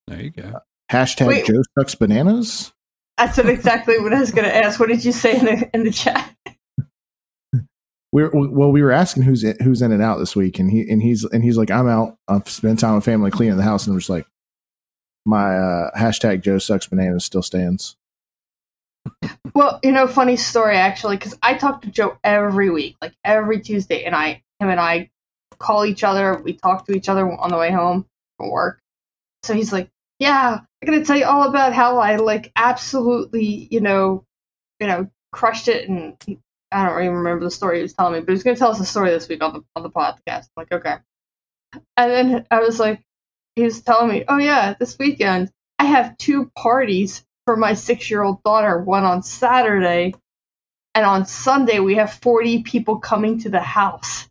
There you go. Hashtag Wait. Joe sucks bananas. That's exactly what I was going to ask. What did you say in the in the chat? we are well, we were asking who's in, who's in and out this week, and he and he's and he's like, I'm out. I've spent time with family cleaning the house, and I'm just like, my uh, hashtag Joe sucks bananas still stands. Well, you know, funny story actually, because I talk to Joe every week, like every Tuesday, and I him and I call each other. We talk to each other on the way home from work. So he's like, "Yeah, I'm gonna tell you all about how I like absolutely, you know, you know, crushed it." And he, I don't even remember the story he was telling me, but he was gonna tell us a story this week on the on the podcast. I'm like, okay. And then I was like, he was telling me, "Oh yeah, this weekend I have two parties for my six year old daughter. One on Saturday, and on Sunday we have 40 people coming to the house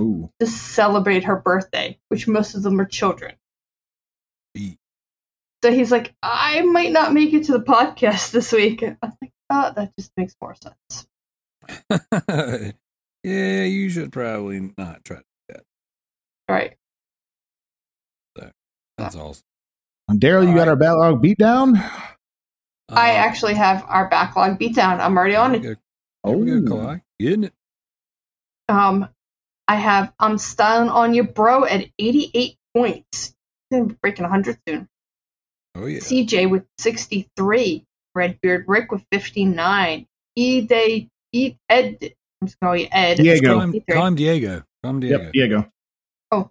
Ooh. to celebrate her birthday, which most of them are children. Eek. So he's like, I might not make it to the podcast this week. I was like, oh, that just makes more sense. yeah, you should probably not try. That Right. That's awesome. Darrell, you got our backlog beat down? I Uh, actually have our backlog beatdown. I'm already on it. There we go, Oh. Kalai. Getting it. Um, I have I'm styling on you, bro, at 88 points. He's gonna breaking 100 soon. Oh yeah. CJ with 63. Redbeard Rick with 59. E Day E Ed. I'm just going to call you Ed. Diego. Call him, 53. call him Diego. Call him Diego. Yep, Diego. Oh.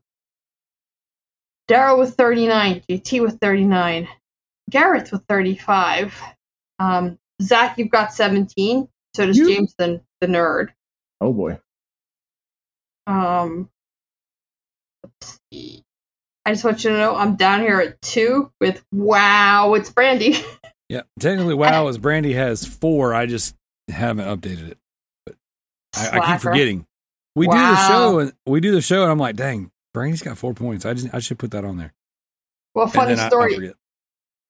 Darrell with 39, JT with 39, Gareth with 35, um, Zach, you've got 17. So does You- James the, the nerd. Oh boy. Um, let's see. I just want you to know I'm down here at two with wow, it's Brandy. Yeah. Technically, wow, as Brandy has four. I just haven't updated it. But I, I keep forgetting. We do the show and we do the show, and I'm like, dang, Brandy's got four points. I just I should put that on there. Well, funny then I- I story. forget.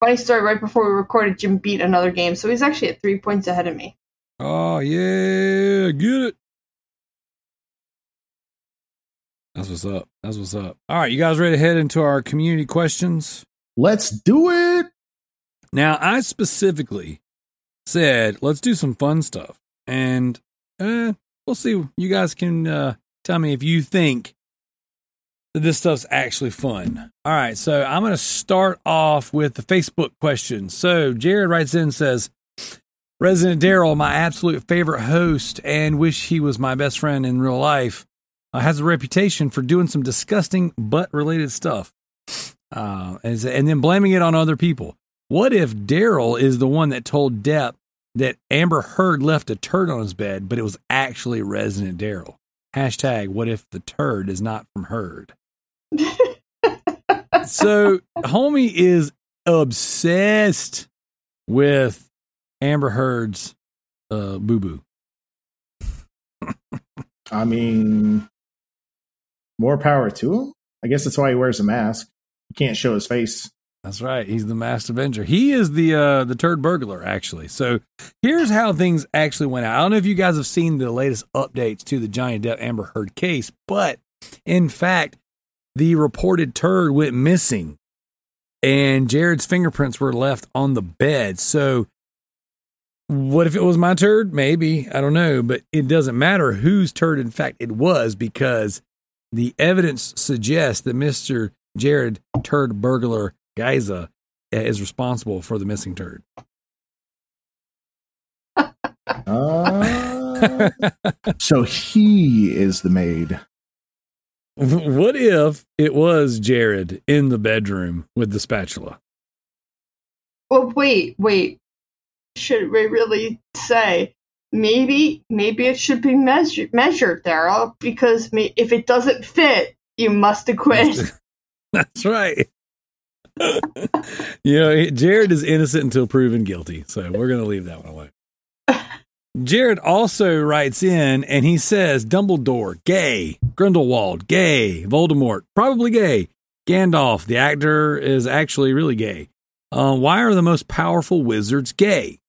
Funny story. Right before we recorded, Jim beat another game, so he's actually at three points ahead of me. Oh yeah, get it. That's what's up. That's what's up. All right, you guys ready to head into our community questions? Let's do it. Now, I specifically said let's do some fun stuff, and uh, we'll see. You guys can uh, tell me if you think that this stuff's actually fun. All right, so I'm going to start off with the Facebook question. So Jared writes in says, Resident Darrell, my absolute favorite host, and wish he was my best friend in real life, uh, has a reputation for doing some disgusting butt related stuff, uh, and, and then blaming it on other people. What if Darrell is the one that told Depp that Amber Heard left a turd on his bed, but it was actually Resident Darrell? Hashtag what if the turd is not from Heard? So homie is obsessed with Amber Heard's uh, boo boo. I mean, more power to him. I guess that's why he wears a mask. He can't show his face. That's right. He's the masked Avenger. He is the uh, the turd burglar, actually. So here's how things actually went out. I don't know if you guys have seen the latest updates to the Johnny Depp Amber Heard case, but in fact, the reported turd went missing, and Jared's fingerprints were left on the bed. So what if it was my turd? Maybe I don't know, but it doesn't matter whose turd. In fact, it was because the evidence suggests that Mister Jared Turd Burglar Giza is responsible for the missing turd. Uh, so he is the maid. what if it was Jared in the bedroom with the spatula? Well, wait, wait. Should we really say maybe maybe it should be measured measured, Darrell? Because me, if it doesn't fit, you must acquit. That's right. you know, Jared is innocent until proven guilty. So we're going to leave that one away. Jared also writes in and he says Dumbledore, gay. Grindelwald, gay. Voldemort, probably gay. Gandalf, the actor, is actually really gay. Uh, why are the most powerful wizards gay?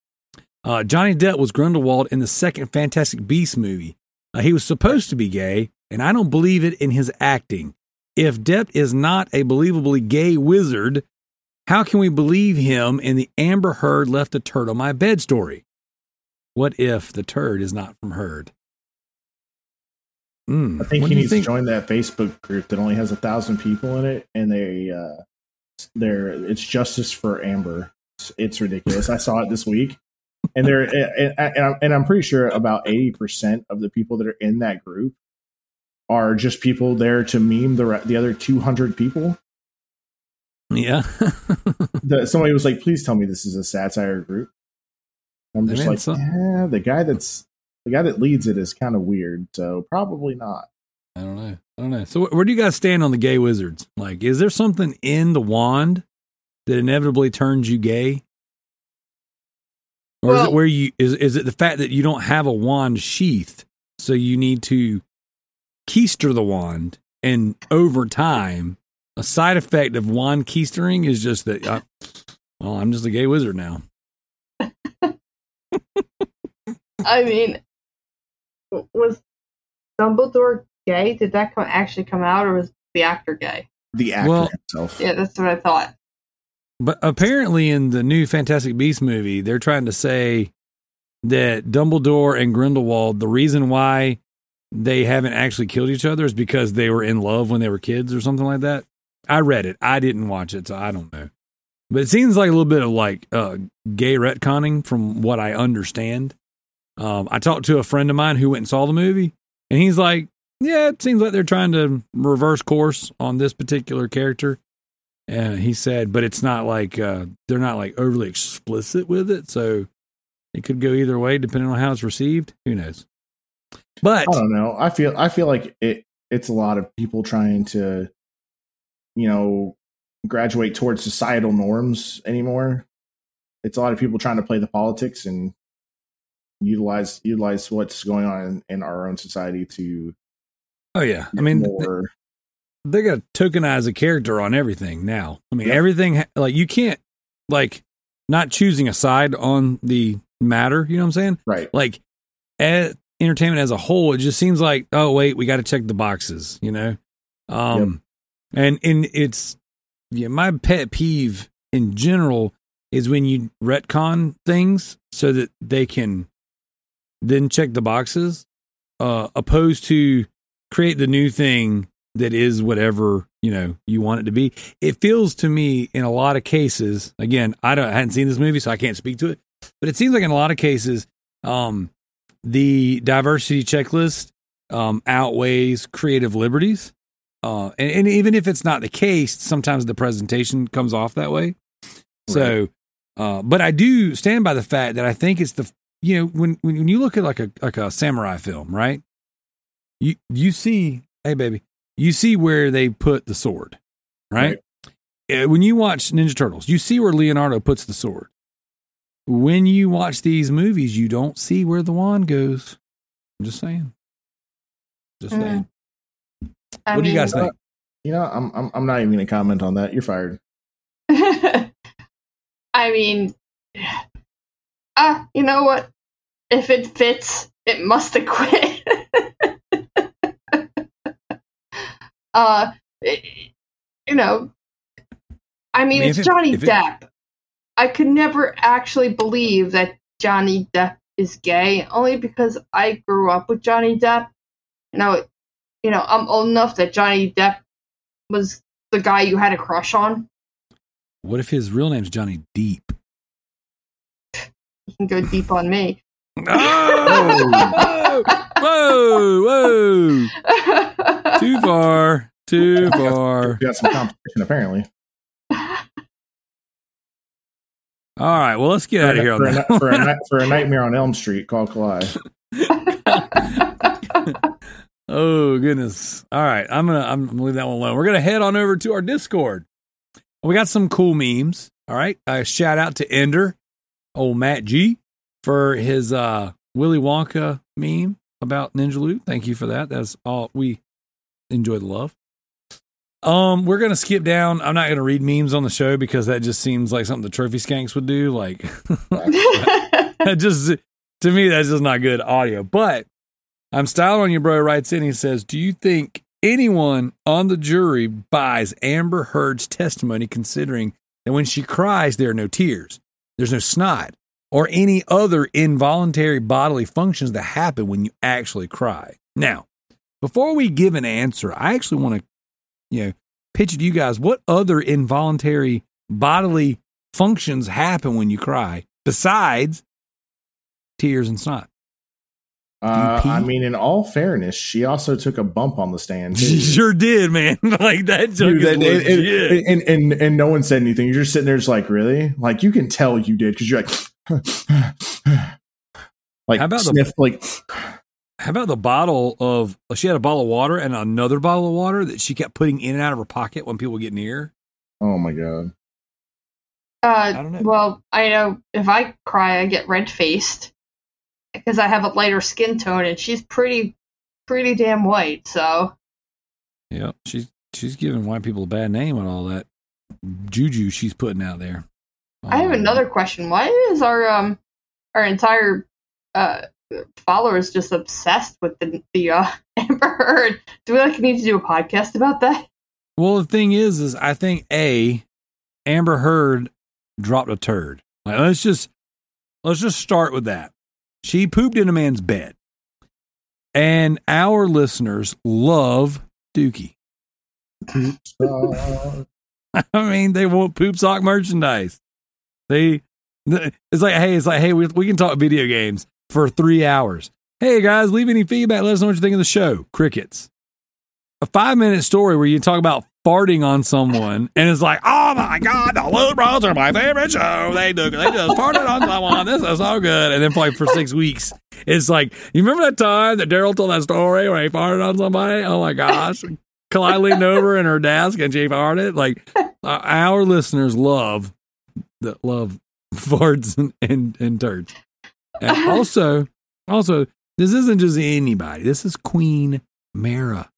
Uh, Johnny Depp was Grindelwald in the second Fantastic Beasts movie. Uh, he was supposed to be gay, and I don't believe it in his acting. If Depp is not a believably gay wizard, how can we believe him in the Amber Heard left a turd on my bed story? What if the turd is not from Heard? Mm, I think what he needs think? to join that Facebook group that only has a thousand people in it, and they, uh, they're it's justice for Amber. It's, it's ridiculous. I saw it this week, and they're and, and, I'm, and I'm pretty sure about eighty percent of the people that are in that group are just people there to meme the the other 200 people. Yeah. The, somebody was like, "Please tell me this is a satire group." I'm I just mean, like, so- yeah, the guy that's the guy that leads it is kind of weird, so probably not. I don't know. I don't know. So wh- where do you guys stand on the gay wizards? Like, is there something in the wand that inevitably turns you gay? Or is it where you is is it the fact that you don't have a wand sheath, so you need to keister the wand, and over time, a side effect of wand keistering is just that. Uh, well, I'm just a gay wizard now. I mean, was Dumbledore gay? Did that come, actually come out, or was the actor gay? The actor Well- himself. Yeah, that's what I thought. But apparently, in the new Fantastic Beast movie, they're trying to say that Dumbledore and Grindelwald, the reason why they haven't actually killed each other is because they were in love when they were kids or something like that. I read it. I didn't watch it, so I don't know. But it seems like a little bit of like uh, gay retconning from what I understand. Um, I talked to a friend of mine who went and saw the movie, and he's like, "Yeah, it seems like they're trying to reverse course on this particular character." And he said, but it's not like uh, they're not like overly explicit with it, so it could go either way depending on how it's received. Who knows? But I don't know. I feel I feel like it it's a lot of people trying to, you know, graduate towards societal norms anymore. It's a lot of people trying to play the politics and utilize utilize what's going on in, in our own society to oh yeah, I mean more they got to tokenize a character on everything now. I mean Yep. everything like you can't like not choosing a side on the matter. You know what I'm saying? right. like as entertainment as a whole, it just seems like, oh wait, we got to check the boxes, you know. Um, and and it's yeah, my pet peeve in general is when you retcon things so that they can then check the boxes, uh, opposed to create the new thing that is whatever you know you want it to be. It feels to me in a lot of cases. Again, I don't I hadn't seen this movie, so I can't speak to it. But it seems like in a lot of cases, um, the diversity checklist um, outweighs creative liberties. Uh, and, and even if it's not the case, sometimes the presentation comes off that way. So, uh, but I do stand by the fact that I think it's the you know when when you look at like a like a samurai film, right? You you see, hey baby, you see where they put the sword, right? Uh, When you watch Ninja Turtles, you see where Leonardo puts the sword. When you watch these movies, you don't see where the wand goes. I'm just saying. Just Mm. saying. I what do you guys think? You know, I'm I'm I'm not even going to comment on that. You're fired. I mean, ah, you know what? If it fits, it must acquit. quit. uh, it- you know, I mean, I mean, it's it- Johnny if it- Depp. I could never actually believe that Johnny Depp is gay, only because I grew up with Johnny Depp. You know, you know, I'm old enough that Johnny Depp was the guy you had a crush on. What if his real name's Johnny Deep? You can go deep on me. Oh! whoa, whoa! Too far. Too far. We got some competition apparently. All right. Well, let's get out of here on for, a, that. for, a, for a nightmare on Elm Street, call Kalai. oh goodness. All right. I'm gonna I'm gonna leave that one alone. We're gonna head on over to our Discord. We got some cool memes. All right. Uh, shout out to Ender, old Matt G, for his uh Willy Wonka meme about Ninja Loot. Thank you for that. That's all we enjoy the love. Um, we're gonna skip down. I'm not gonna read memes on the show because that just seems like something the trophy skanks would do. Like that just to me that's just not good audio. But I'm styling on you, bro. Writes in. He says, "Do you think anyone on the jury buys Amber Heard's testimony, considering that when she cries, there are no tears, there's no snot, or any other involuntary bodily functions that happen when you actually cry?" Now, before we give an answer, I actually want to, you know, pitch it to you guys. What other involuntary bodily functions happen when you cry besides tears and snot? Uh. I mean, in all fairness, she also took a bump on the stand. She sure did, man. like that joke Dude, is and, and, legit. and, and, and no one said anything. You're just sitting there, just like, really? Like, you can tell you did because you're like, like, How about the- sniff, like, How about the bottle of? She had a bottle of water and another bottle of water that she kept putting in and out of her pocket when people get near. oh my god. Uh, don't know. Well, I know if I cry, I get red faced because I have a lighter skin tone, and she's pretty, pretty damn white. So Yep, she's she's giving white people a bad name and all that juju she's putting out there. I have Um, another question. Why is our um our entire uh followers just obsessed with the the uh, Amber Heard? Do we like need to do a podcast about that? Well, the thing is, is I think a Amber Heard dropped a turd. Like, let's just let's just start with that. She pooped in a man's bed, and our listeners love Dookie. Uh, I mean, they want poop sock merchandise. They, it's like, hey, it's like, hey, we, we can talk video games for three hours. Hey guys, leave any feedback. Let us know what you think of the show. Crickets. A five minute story where you talk about farting on someone, and it's like, oh my god, the Loot Bros are my favorite show. They do, they just farted on someone. This is so good. And then like for six weeks, it's like, you remember that time that Darrell told that story where he farted on somebody? Oh my gosh. Clyde leaned over in her desk and she farted. Like uh, our listeners love that love farts and, and, and turds. And also, also, this isn't just anybody. This is Queen Mera,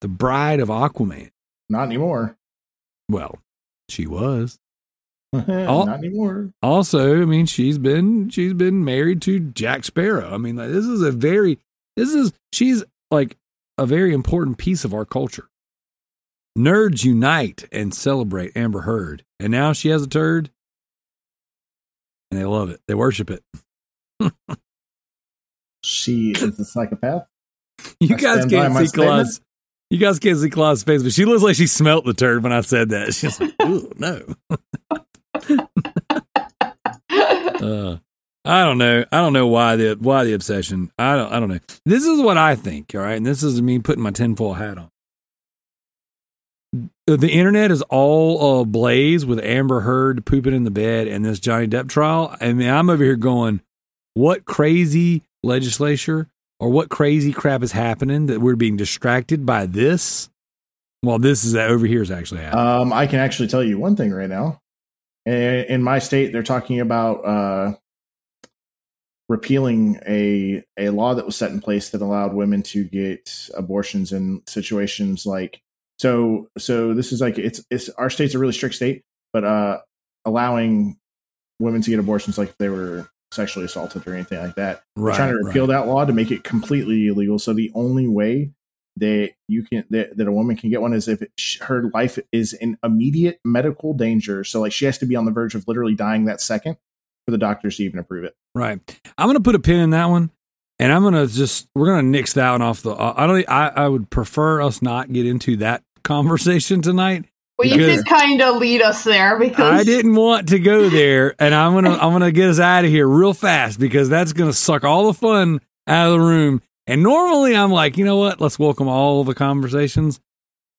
the bride of Aquaman. Not anymore. Well, she was. not anymore. Also, I mean, she's been she's been married to Jack Sparrow. I mean, like, this is a very this is she's like a very important piece of our culture. Nerds unite and celebrate Amber Heard, and now she has a turd, and they love it. They worship it. She is a psychopath. You I guys can't see. Kalai. You guys can't see Kalai's face, but she looks like she smelt the turd when I said that. She's like, "Ooh, no." Uh, I don't know. I don't know why the why the obsession. I don't. I don't know. This is what I think. All right, and this is me putting my tinfoil hat on. The internet is all ablaze with Amber Heard pooping in the bed and this Johnny Depp trial. I mean, I'm over here going, "What crazy legislature or what crazy crap is happening that we're being distracted by this?" Well, this is over here is actually happening. Um, I can actually tell you one thing right now. In my state, they're talking about uh, repealing a a law that was set in place that allowed women to get abortions in situations like so. So this is like it's it's our state's a really strict state, but uh, allowing women to get abortions like they were sexually assaulted or anything like that. They're trying to repeal right. that law to make it completely illegal. So the only way that you can that, that a woman can get one is if it, her life is in immediate medical danger. So like she has to be on the verge of literally dying that second for the doctors to even approve it. Right. I'm going to put a pin in that one, and I'm going to just we're going to nix that one off the. Uh, I don't. I I would prefer us not get into that conversation tonight. Well, you Because- did kind of lead us there because I didn't want to go there, and I'm gonna I'm gonna get us out of here real fast because that's gonna suck all the fun out of the room. And normally I'm like, you know what? Let's welcome all the conversations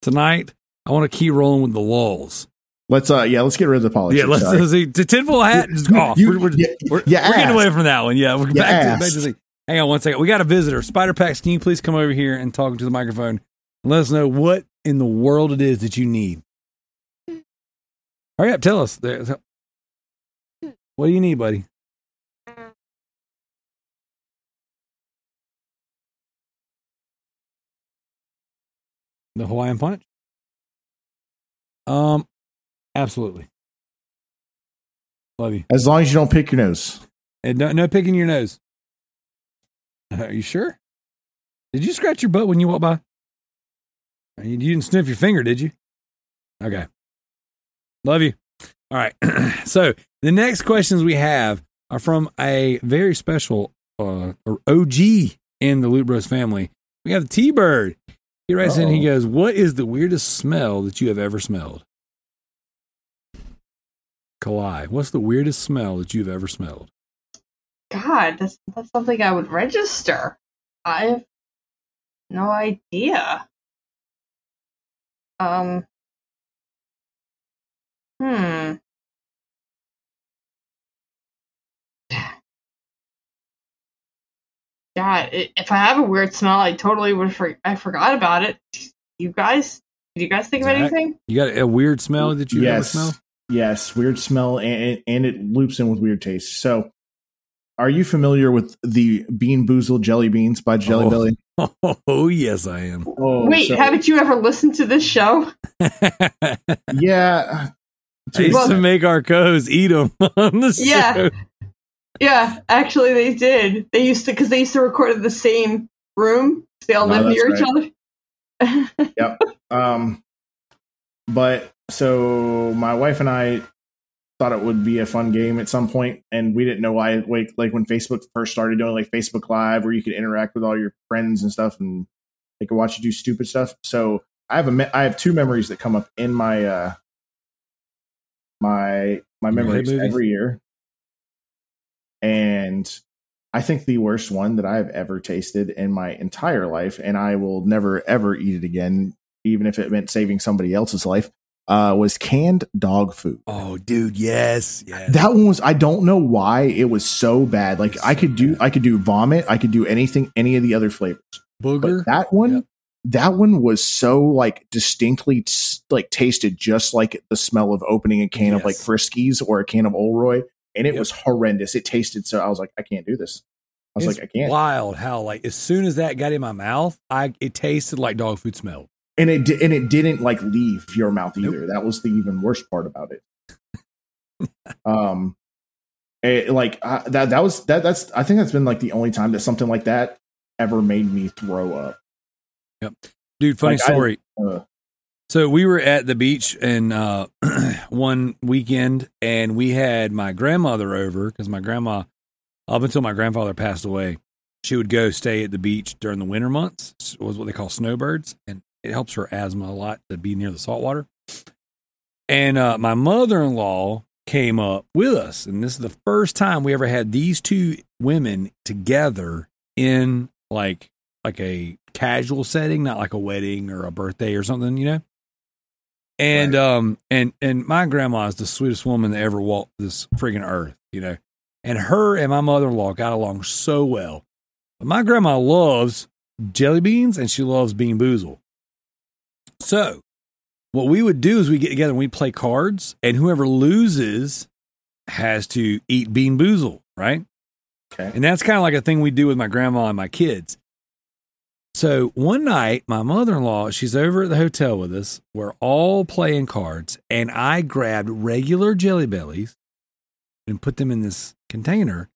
tonight. I want to keep rolling with the lulls. Let's uh yeah, let's get rid of the politics. yeah, let's sorry. see. The tinfoil hat is off. You- we're, we're, you- we're, you we're getting away from that one. Yeah, we're You back to, back asked. to the. Hang on one second. We got a visitor. Spider Packs, can you please come over here and talk to the microphone and let us know what in the world it is that you need? Hurry up, tell us. What do you need, buddy? The Hawaiian Punch? Um, absolutely. Love you. as long as you don't pick your nose. And no, no picking your nose. Are you sure? Did you scratch your butt when you walked by? You didn't sniff your finger, did you? Okay. Love you. All right. so the next questions we have are from a very special uh, or OG in the Loot Bros family. We have the T Bird. He writes in, he goes, What is the weirdest smell that you have ever smelled? Kalai, what's the weirdest smell that you've ever smelled? God, that's that's something I would register. I have no idea. Um. Hmm. Yeah, i- if I have a weird smell, I totally would. For- I forgot about it. You guys, did you guys think of anything? You got a weird smell that you ever yes, smell? yes, weird smell, and and it loops in with weird taste. So, are you familiar with the Bean Boozled jelly beans by Jelly Oh. Belly? Oh, yes, I am. Oh, Wait, so- haven't you ever listened to this show? yeah. I used Well- to make our co's eat them on the Yeah. show. Yeah, actually, they did. They used to because they used to record in the same room. They all No, live that's near each other. Yep. Um, but so my wife and I thought it would be a fun game at some point, and we didn't know why. Like, like when Facebook first started doing like Facebook Live, where you could interact with all your friends and stuff, and they could watch you do stupid stuff. So I have a me- I have two memories that come up in my uh my my In your head memories every year, and I think the worst one that I have ever tasted in my entire life, and I will never ever eat it again, even if it meant saving somebody else's life, uh, was canned dog food. Oh, dude, yes, yes. That one was I don't know why it was so bad. Like It's I so could do bad. I could do vomit, I could do anything, any of the other flavors. Booger. But that one, Yep. that one was so like distinctly like tasted just like the smell of opening a can of like Friskies or a can of Ol' Roy, and it Yep. was horrendous. It tasted so I was like, I can't do this. I was it's like, I can't. wild how like as soon as that got in my mouth, I it tasted like dog food smell. and it and it didn't like leave your mouth Nope. either. That was the even worst part about it. um, it, like I, that that was that that's I think that's been like the only time that something like that ever made me throw up. Yep, dude, funny Like, I- story. Uh, So we were at the beach and uh, one weekend, and we had my grandmother over because my grandma, up until my grandfather passed away, she would go stay at the beach during the winter months. Was what they call snowbirds, and it helps her asthma a lot to be near the salt water. And uh, my mother in law came up with us, and this is the first time we ever had these two women together in like like a casual setting, not like a wedding or a birthday or something, you know. And Right. um and and my grandma is the sweetest woman that ever walked this friggin' earth, you know. And her and my mother in law got along so well. But my grandma loves jelly beans and she loves bean boozle. So what we would do is we get together and we play cards, and whoever loses has to eat bean boozle, right? okay. And that's kind of like a thing we do with my grandma and my kids. So one night, my mother in law, she's over at the hotel with us. We're all playing cards, and I grabbed regular jelly bellies and put them in this container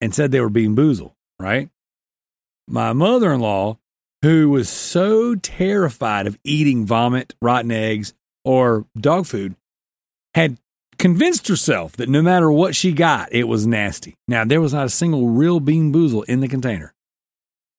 and said they were bean boozle, right? My mother in law, who was so terrified of eating vomit, rotten eggs, or dog food, had convinced herself that no matter what she got, it was nasty. Now, there was not a single real bean boozle in the container.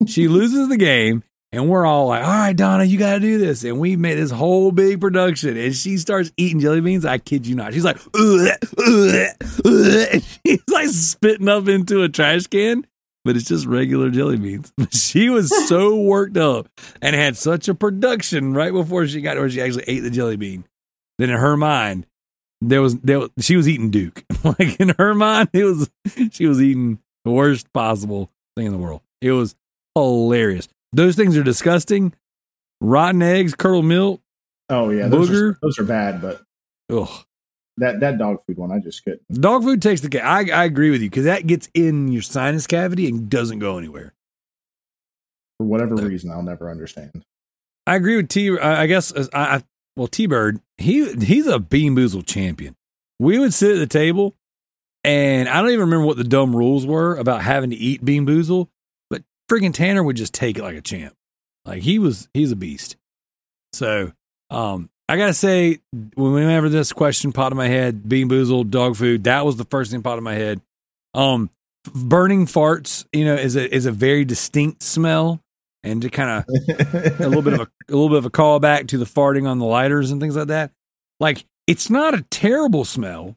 She loses the game, and we're all like, all right, Donna, you got to do this. And we made this whole big production, and she starts eating jelly beans. I kid you not. She's like, ugh, ugh, ugh, she's like spitting up into a trash can. But it's just regular jelly beans. She was so worked up and had such a production right before she got where she actually ate the jelly bean. Then in her mind, there was there was- she was eating Duke. like in her mind, it was she was eating the worst possible thing in the world. It was hilarious. Those things are disgusting. Rotten eggs, curdled milk. Oh yeah, those are, Booger. those are bad, but Ugh. that that dog food one I just couldn't. Dog food takes the cake. I, I agree with you because that gets in your sinus cavity and doesn't go anywhere. For whatever reason, I'll never understand. I agree with T. I guess uh, I, I well T Bird. He he's a bean boozle champion. We would sit at the table, and I don't even remember what the dumb rules were about having to eat bean boozle, friggin' Tanner would just take it like a champ. Like he was he's a beast. So um I gotta say, whenever this question popped in my head, bean boozled, dog food, that was the first thing popped in my head. Um, burning farts, you know, is a is a very distinct smell, and to kind of a little bit of a, a little bit of a callback to the farting on the lighters and things like that. Like it's not a terrible smell,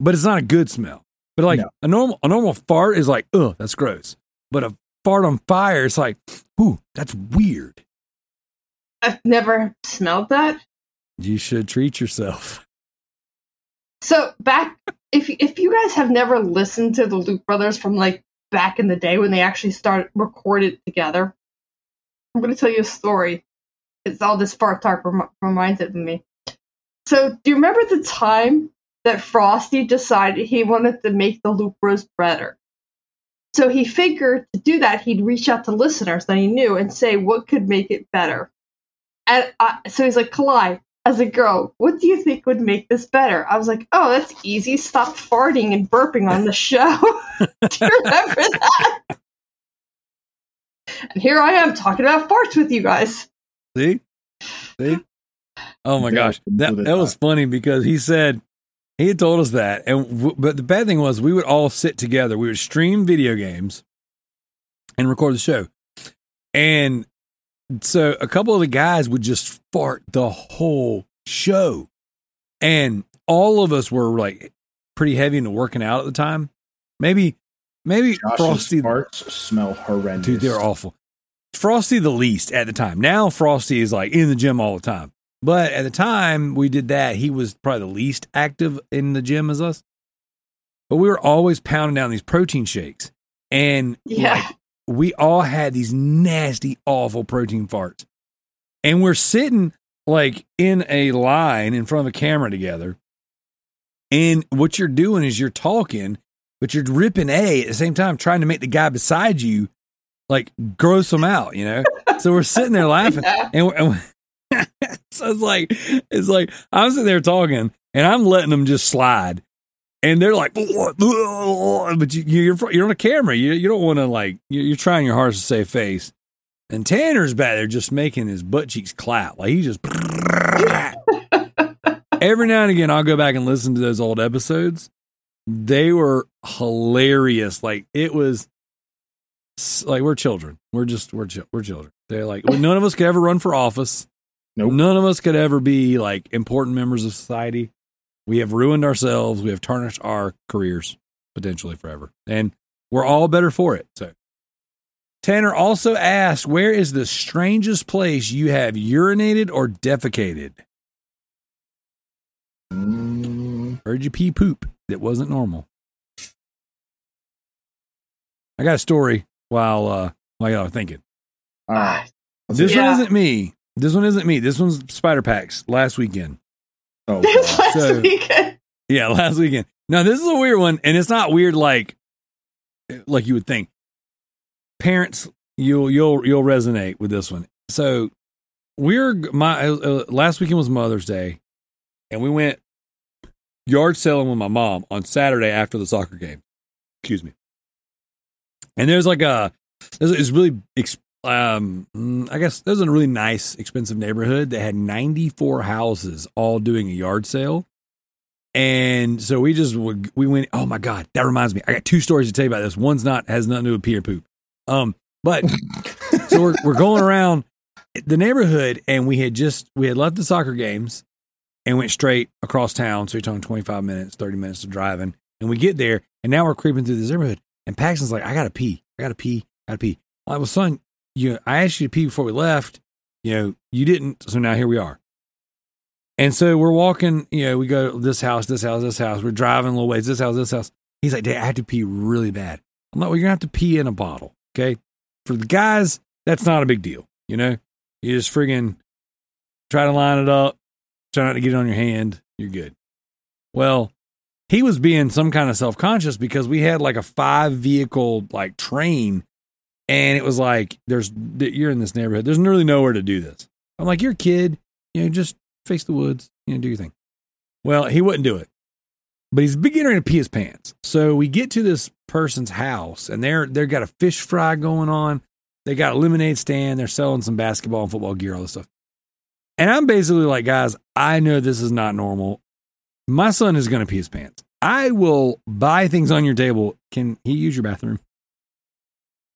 but it's not a good smell. But like No. a normal a normal fart is like, ugh, that's gross. But a fart on fire. It's like, ooh, that's weird. I've never smelled that. You should treat yourself. So back, if if you guys have never listened to the Loot Brothers from like back in the day when they actually started recorded together, I'm going to tell you a story. It's all this fart talk rem- reminded me. So do you remember the time that Frosty decided he wanted to make the Loot Bros better? So he figured to do that, he'd reach out to listeners that he knew and say what could make it better. And I, so he's like, Kalai, as a girl, what do you think would make this better? I was like, oh, that's easy. Stop farting and burping on the show. do you remember that? And here I am talking about farts with you guys. See? See? Oh my gosh. That, that was funny because he said, he had told us that. And w- but the bad thing was we would all sit together. We would stream video games and record the show. And so a couple of the guys would just fart the whole show. And all of us were like pretty heavy into working out at the time. Maybe maybe Josh's Frosty farts smell horrendous. Dude, they're awful. Frosty the least at the time. Now Frosty is like in the gym all the time. But at the time we did that, he was probably the least active in the gym as us. But we were always pounding down these protein shakes. And Yeah. like we all had these nasty, awful protein farts. And we're sitting like in a line in front of a camera together. And what you're doing is you're talking, but you're ripping A at the same time, trying to make the guy beside you like gross them out, you know? So we're sitting there laughing. Yeah. And, we're- and we're- so it's like, it's like I'm sitting there talking and I'm letting them just slide. And they're like, but you, you're you're on a camera. You you don't want to like you're, you're trying your hardest to save face. And Tanner's back there just making his butt cheeks clap like he just. Every now and again, I'll go back and listen to those old episodes. They were hilarious. Like it was, like we're children. We're just we're we're children. They're like none of us could ever run for office. Nope. None of us could ever be like important members of society. We have ruined ourselves. We have tarnished our careers potentially forever. And we're all better for it. So Tanner also asked, where is the strangest place you have urinated or defecated? Mm, Heard you pee poop that wasn't normal. I got a story while uh while y'all are thinking. all right. Let's This see. one Yeah. isn't me. This one isn't me. This one's Spider Packs last weekend. Oh, last So- weekend. Yeah, last weekend. Now this is a weird one, and it's not weird like like you would think. Parents, you'll you'll you'll resonate with this one. So we're my uh, uh, last weekend was Mother's Day, and we went yard selling with my mom on Saturday after the soccer game. Excuse me. And there's like a there's it's really ex- um mm, I guess there's a really nice expensive neighborhood that had 94 houses all doing a yard sale. And so we just we went. Oh my god, that reminds me. I got two stories to tell you about this. One's not has nothing to do with pee or poop. Um, but so we're we're going around the neighborhood, and we had just we had left the soccer games and went straight across town. So you're talking 25 minutes, 30 minutes of driving, and we get there, and now we're creeping through this neighborhood, and Paxton's like, "I gotta pee, I gotta pee, I gotta pee." I was son, you, I asked you to pee before we left. You know, you didn't, so now here we are. And so we're walking, you know, we go this house, this house, this house. We're driving a little ways, this house, this house. He's like, Dad, I have to pee really bad. I'm like, well, you're going to have to pee in a bottle. Okay. For the guys, that's not a big deal. You know, you just friggin' try to line it up, try not to get it on your hand. You're good. Well, he was being some kind of self conscious because we had like a five vehicle like train. And it was like, there's, you're in this neighborhood. There's really nowhere to do this. I'm like, you're a kid, you know, just face the woods, you know, do your thing. Well, he wouldn't do it, but he's beginning to pee his pants. So we get to this person's house, and they're they've got a fish fry going on. They got a lemonade stand. They're selling some basketball and football gear, all this stuff. And I'm basically like, guys, I know this is not normal. My son is going to pee his pants. I will buy things on your table. Can he use your bathroom?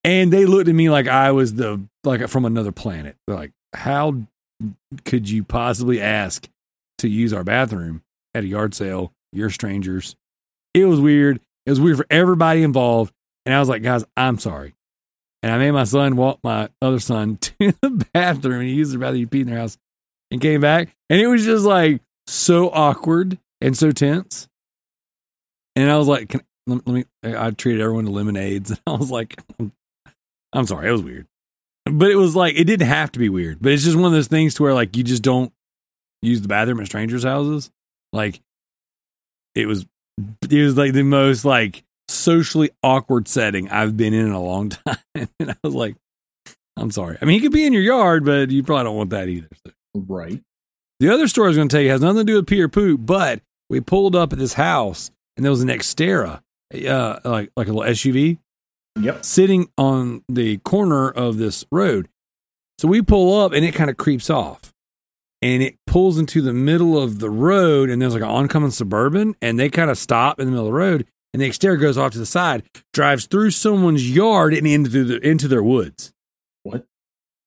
And they looked at me like I was the like from another planet. They're like, how could you possibly ask to use our bathroom at a yard sale? You're strangers. It was weird. It was weird for everybody involved. And I was like, guys, I'm sorry. and I made my son walk my other son to the bathroom. And he used the bathroom, he peed in their house, and came back, and it was just like so awkward and so tense. And I was like, can, let, me. I treated everyone to lemonades, and I was like, I'm, I'm sorry, it was weird, but it was like it didn't have to be weird. But it's just one of those things to where like you just don't use the bathroom at strangers' houses. Like it was, it was like the most like socially awkward setting I've been in in a long time, and I was like, I'm sorry. I mean, he could be in your yard, but you probably don't want that either. So. Right. The other story I was going to tell you has nothing to do with pee or poop, but we pulled up at this house and there was an Xterra, uh, like like a little SUV, Yep. sitting on the corner of this road. So we pull up and it kind of creeps off, and it pulls into the middle of the road, and there's like an oncoming suburban, and they kind of stop in the middle of the road, and the Xterra goes off to the side, drives through someone's yard and into the into their woods. What?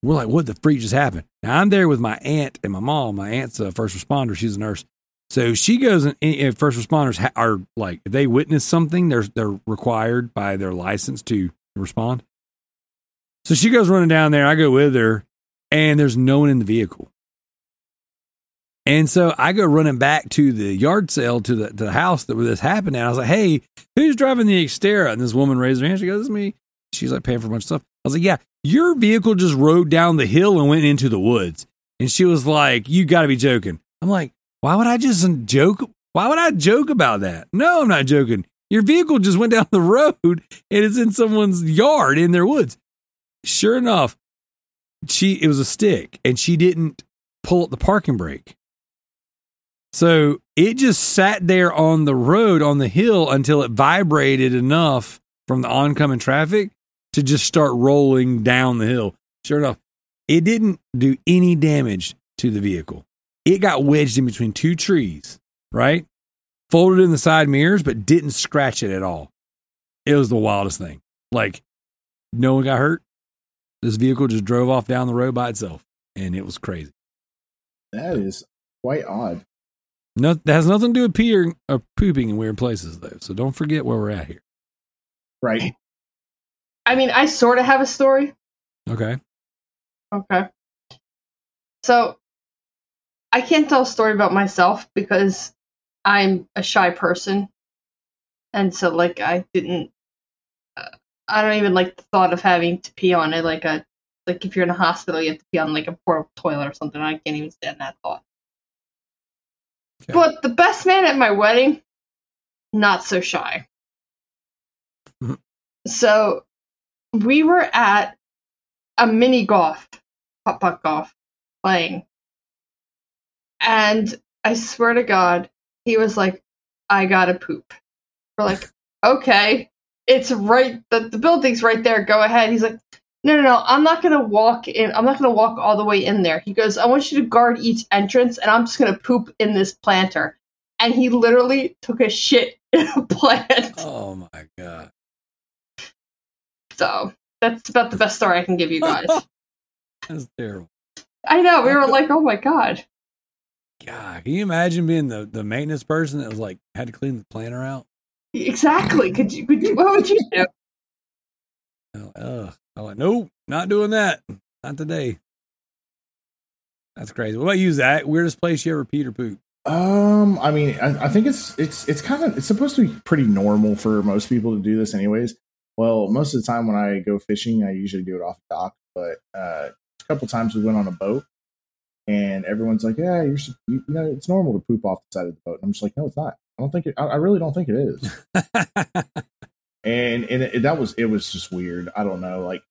We're like, what the freak just happened? Now I'm there with my aunt and my mom. My aunt's a first responder; she's a nurse. So she goes and first responders are like if they witness something, they're they're required by their license to respond. So she goes running down there. I go with her, and there's no one in the vehicle. And so I go running back to the yard sale to the to the house that where this happened. And I was like, "Hey, who's driving the Xterra?" And this woman raised her hand. She goes, "It's me." She's like paying for a bunch of stuff. I was like, "Yeah, your vehicle just rode down the hill and went into the woods." And she was like, "You got to be joking." I'm like, "Why would I just joke? Why would I joke about that?" No, I'm not joking. Your vehicle just went down the road and it's in someone's yard in their woods. Sure enough, she it was a stick and she didn't pull up the parking brake. So it just sat there on the road on the hill until it vibrated enough from the oncoming traffic to just start rolling down the hill. Sure enough, it didn't do any damage to the vehicle. It got wedged in between two trees, right? Folded in the side mirrors, but didn't scratch it at all. It was the wildest thing. Like, no one got hurt. This vehicle just drove off down the road by itself, and it was crazy. That is quite odd. No, that has nothing to do with peeing or pooping in weird places, though. So don't forget where we're at here. Right. I mean, I sort of have a story. Okay. Okay. So, I can't tell a story about myself because I'm a shy person. And so, like, I didn't. Uh, I don't even like the thought of having to pee on it. Like, a. Like, if you're in a hospital, you have to pee on, like, a portable toilet or something. I can't even stand that thought. Okay. But the best man at my wedding, not so shy. Mhm. So, we were at a mini golf, putt putt golf, playing. And I swear to God, he was like, I gotta poop. We're like, okay, it's right, the, the building's right there, go ahead. He's like, no, no, no, I'm not gonna walk in, I'm not gonna walk all the way in there. He goes, I want you to guard each entrance, and I'm just gonna poop in this planter. And he literally took a shit in a plant. Oh my god. So that's about the best story I can give you guys. That's terrible. I know, we were like, oh my God. God, can you imagine being the, the maintenance person that was like had to clean the planter out? Exactly. Could you, could you, what would you do? Oh, ugh. I'm like, nope, not doing that. Not today. That's crazy. What about you, Zach? Weirdest place you ever peed or poop? Um, I mean, I, I think it's it's it's kind of it's supposed to be pretty normal for most people to do this, anyways. Well, most of the time when I go fishing, I usually do it off the dock, but uh, a couple times we went on a boat, and everyone's like, "Yeah, you're you, you know it's normal to poop off the side of the boat." And I'm just like, "No, it's not. I don't think it. I, I really don't think it is." and and it, that was it was just weird. I don't know, like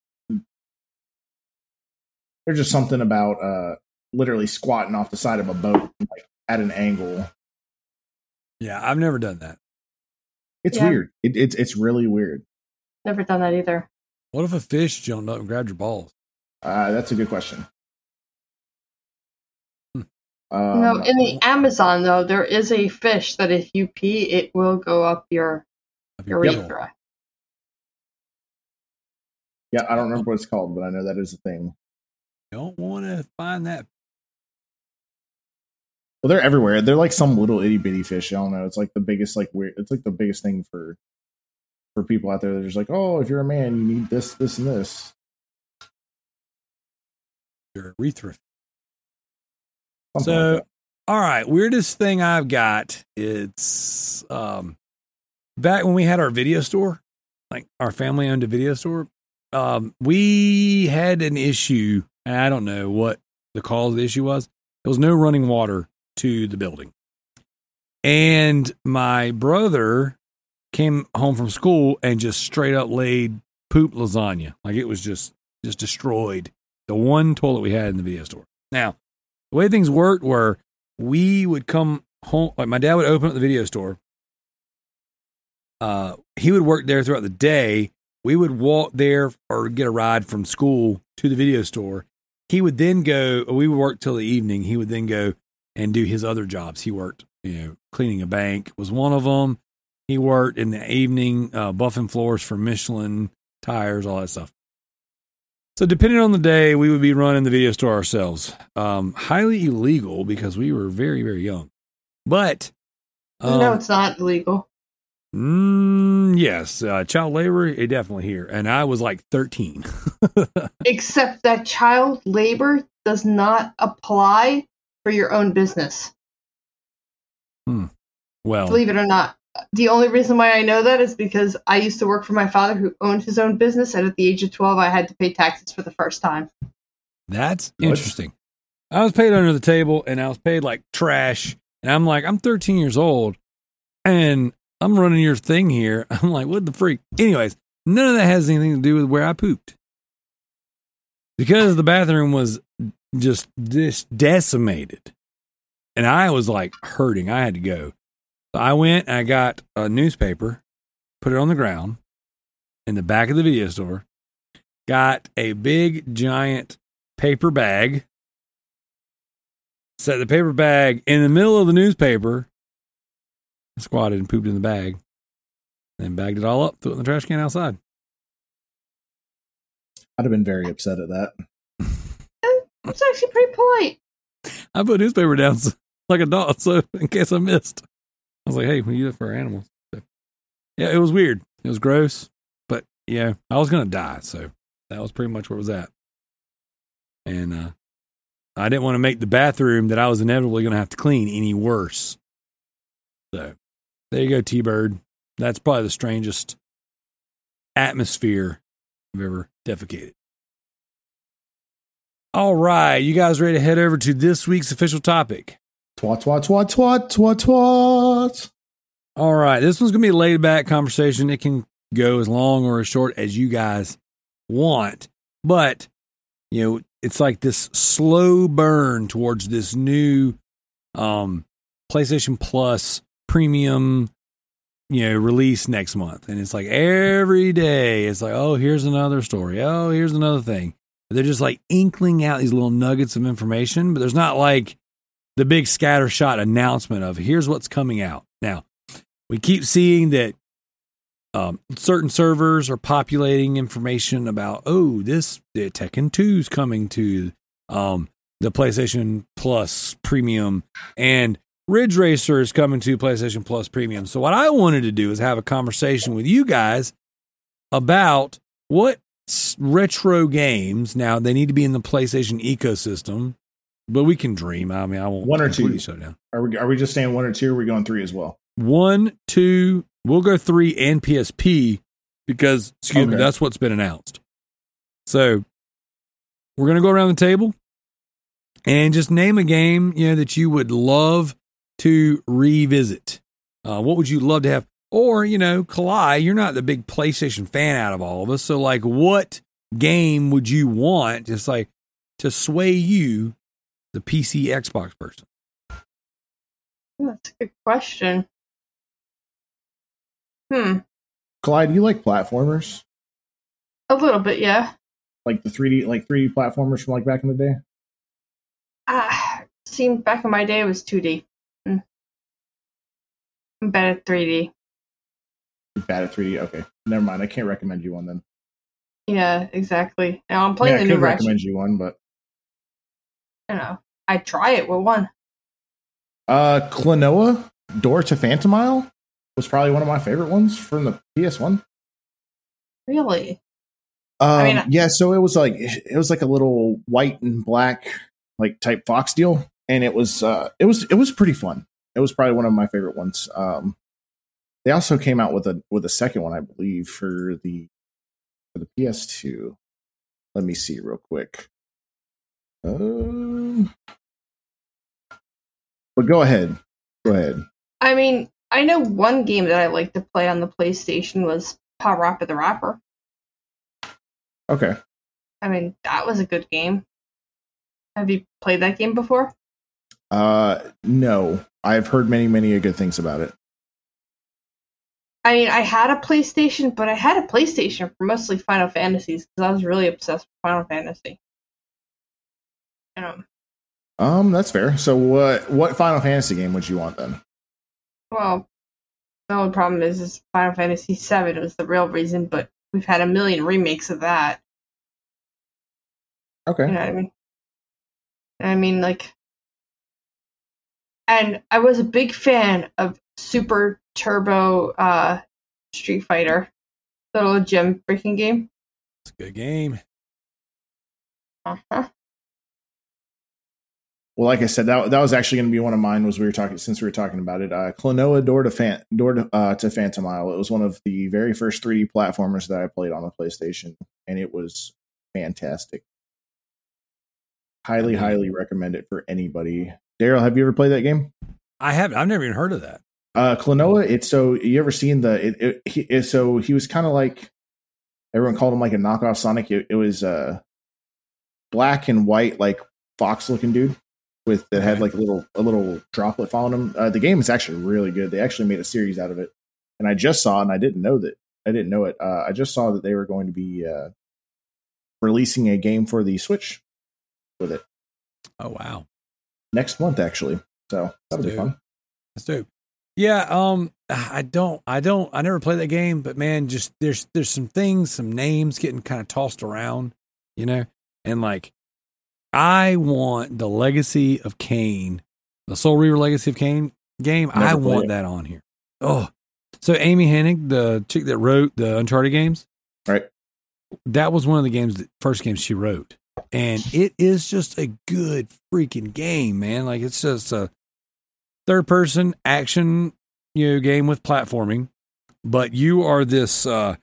there's just something about uh literally squatting off the side of a boat like at an angle. yeah, I've never done that. It's Yeah. weird. It, it's it's really weird. Never done that either. What if a fish jumped up and grabbed your balls? Uh, that's a good question. Um, no, in the Amazon though, there is a fish that if you pee, it will go up your Of your urethra. butthole? yeah, I don't remember what it's called, but I know that is a thing. Don't want to find that. Well, they're everywhere. They're like some little itty bitty fish. I don't know. It's like the biggest, like weird. It's like the biggest thing for for people out there They're just like, oh, if you're a man, you need this, this, and this. Your urethra. Something So, like all right, weirdest thing I've got. It's um, back when we had our video store, like our family owned a video store. Um, we had an issue, and I don't know what the cause of the issue was. There was no running water to the building, and my brother came home from school and just straight up laid poop lasagna, like it was just just destroyed the one toilet we had in the video store. Now, the way things worked were we would come home like my dad would open up the video store uh he would work there throughout the day. We would walk there or get a ride from school to the video store. He would then go we would work till the evening. He would then go and do his other jobs. He worked you know cleaning a bank was one of them he worked in the evening uh, buffing floors for michelin tires all that stuff so depending on the day, we would be running the video store ourselves. Um, highly illegal because we were very, very young. But um, no, it's not illegal. mm, yes, uh, child labor, it definitely here. And I was like 13. Except that child labor does not apply for your own business. well, Believe it or not. The only reason why I know that is because I used to work for my father who owned his own business, and at the age of 12, I had to pay taxes for the first time. that's What? interesting. I was paid under the table and I was paid like trash. And I'm like, I'm 13 years old and I'm running your thing here. I'm like, what the freak? Anyways, none of that has anything to do with where I pooped. Because the bathroom was just this decimated. And I was like hurting. I had to go. So I went and I got a newspaper, put it on the ground in the back of the video store, got a big giant paper bag, set the paper bag in the middle of the newspaper, squatted and pooped in the bag, then bagged it all up, threw it in the trash can outside. I'd have been very upset at that. It's actually pretty polite. I put newspaper down so, like a dog, so in case I missed. I was like, hey, we use it for animals. So, yeah, it was weird. It was gross, but yeah, I was gonna die, so that was pretty much where it was at. And uh, I didn't want to make the bathroom that I was inevitably gonna have to clean any worse. So there you go, T Bird. That's probably the strangest atmosphere I've ever defecated. All right, you guys ready to head over to this week's official topic? Twat, twat, twat, twat, twat, twat. All right, this one's gonna be a laid back conversation. It can go as long or as short as you guys want, but you know, it's like this slow burn towards this new um PlayStation Plus premium you know release next month. And it's like every day it's like oh here's another story. Oh here's another thing. They're just like inkling out these little nuggets of information but there's not like the big scattershot announcement of here's what's coming out now we keep seeing that um, certain servers are populating information about oh this the Tekken 2 is coming to um, the PlayStation Plus Premium and Ridge Racer is coming to PlayStation Plus Premium. So what I wanted to do is have a conversation with you guys about what retro games now they need to be in the PlayStation ecosystem, but we can dream. I mean, I won't One or two. shut down Are we are we just saying one or two? Or are we going three as well? one, two, we'll go three and PSP because, excuse me, that's what's been announced. So we're going to go around the table and just name a game, you know, that you would love to revisit. Uh, what would you love to have? Or, you know, Kalai, you're not the big PlayStation fan out of all of us. So, like, what game would you want just like to sway you, the PC Xbox person? That's a good question. Hmm. Kalai, you like platformers? A little bit, yeah. Like the 3D, like 3D platformers from like back in the day? Ah, seen back in my day it was 2D. Hmm. I'm bad at 3D. You're bad at 3D. Okay, never mind. I can't recommend you one then. Yeah, exactly. Now I'm I, mean, playing I the new could Ratchet. recommend you one, but You know, I'd try it with one. uh, Klonoa Door to Phantomile was probably one of my favorite ones from the PS1. Really? Um, mean, I- yeah, so it was like it was like a little white and black like type fox deal, and it was uh, it was it was pretty fun. It was probably one of my favorite ones. Um, they also came out with a with a second one, I believe, for the for the PS2. Let me see real quick. Um, but go ahead, go ahead. I mean, I know one game that I like to play on the PlayStation was PaRappa the Rapper. Okay, I mean, that was a good game. Have you played that game before? uh, no, I've heard many many good things about it. I mean, I had a PlayStation, but I had a PlayStation for mostly Final Fantasies because I was really obsessed with Final Fantasy. Um, Um, that's fair. So what what Final Fantasy game would you want then? well, the only problem is, is Final Fantasy VII was the real reason, but we've had a million remakes of that. Okay. You know what I mean? I mean, like, and I was a big fan of Super Turbo uh, Street Fighter, the little gem breaking game. It's a good game. Uh-huh. Well, like I said, that that was actually going to be one of mine. Was we were talking since we were talking about it. Uh, Klonoa Door to Fan Door to, uh, to Phantomile. It was one of the very first 3D platformers that I played on the PlayStation, and it was fantastic. Highly, highly recommend it for anybody. Darrell, have you ever played that game? I have. I've never even heard of that. Uh, Klonoa. It's so you ever seen the? It, it, he, it- so he was kind of like everyone called him like a knockoff Sonic. It, it was uh black and white, like fox looking dude with that had like a little a little droplet following them. Uh, the game is actually really good. They actually made a series out of it, and I just saw and I didn't know that I didn't know it. Uh, I just saw that they were going to be uh, releasing a game for the Switch with it Oh wow. next month, actually. So that'll be Dude. fun. That's dope. Yeah, um, I don't, I don't, I never played that game, but man, just there's there's some things, some names getting kind of tossed around, you know, and like, I want the Legacy of Kain, the Soul Reaver Legacy of Kain game. I Never played want it. that on here. Oh, so Amy Hennig, the chick that wrote the Uncharted games, Right. that was one of the games, that, first games she wrote, and it is just a good freaking game, man. Like it's just a third person action, you know, game with platforming, but you are this uh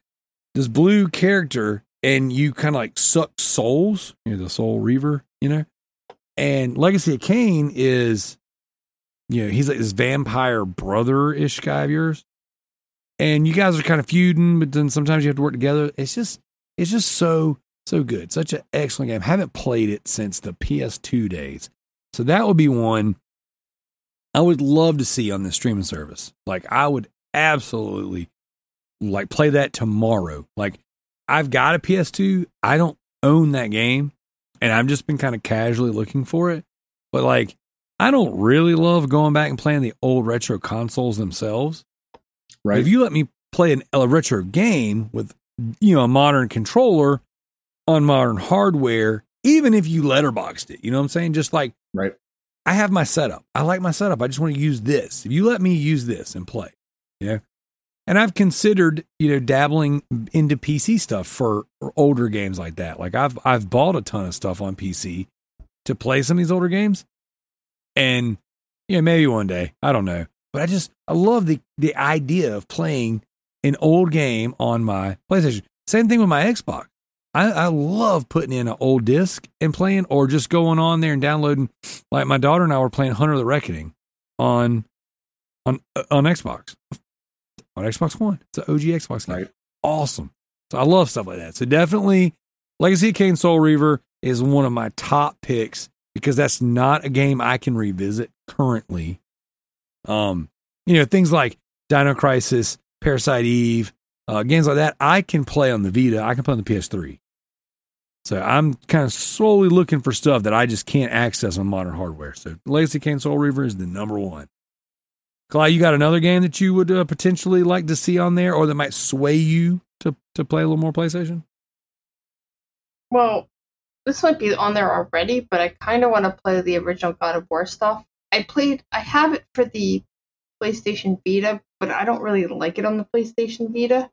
this blue character and you kind of like suck souls. You're the soul reaver, you know. And Legacy of Kain is, you know, he's like this vampire brother ish guy of yours. And you guys are kind of feuding, but then sometimes you have to work together. It's just, it's just so, so good. Such an excellent game. haven't played it since the PS2 days. So that would be one I would love to see on the streaming service. Like I would absolutely like play that tomorrow. Like I've got a PS2. I don't own that game and I've just been kind of casually looking for it. But like I don't really love going back and playing the old retro consoles themselves. Right. If you let me play an, a retro game with you know a modern controller on modern hardware, even if you letterboxed it, you know what I'm saying? Just like right. I have my setup. I like my setup. I just want to use this. If you let me use this and play, you know. And I've considered, you know, dabbling into PC stuff for older games like that. Like I've I've bought a ton of stuff on PC to play some of these older games. And yeah, maybe one day. I don't know. But I just I love the the idea of playing an old game on my PlayStation. Same thing with my Xbox. I, I love putting in an old disc and playing, or just going on there and downloading. Like my daughter and I were playing Hunter the Reckoning on on uh, on Xbox on Xbox One. It's an OG Xbox game. Right. Awesome. So I love stuff like that. So definitely, Legacy of Kain Soul Reaver is one of my top picks because that's not a game I can revisit currently. Um, you know things like Dino Crisis, Parasite Eve, uh, games like that. I can play on the Vita. I can play on the PS3. So I'm kind of slowly looking for stuff that I just can't access on modern hardware. So Legacy Kain Soul Reaver is the number one. Kalai, you got another game that you would uh, potentially like to see on there, or that might sway you to to play a little more PlayStation? Well, this might be on there already, but I kind of want to play the original God of War stuff. I played, I have it for the PlayStation Vita, but I don't really like it on the PlayStation Vita.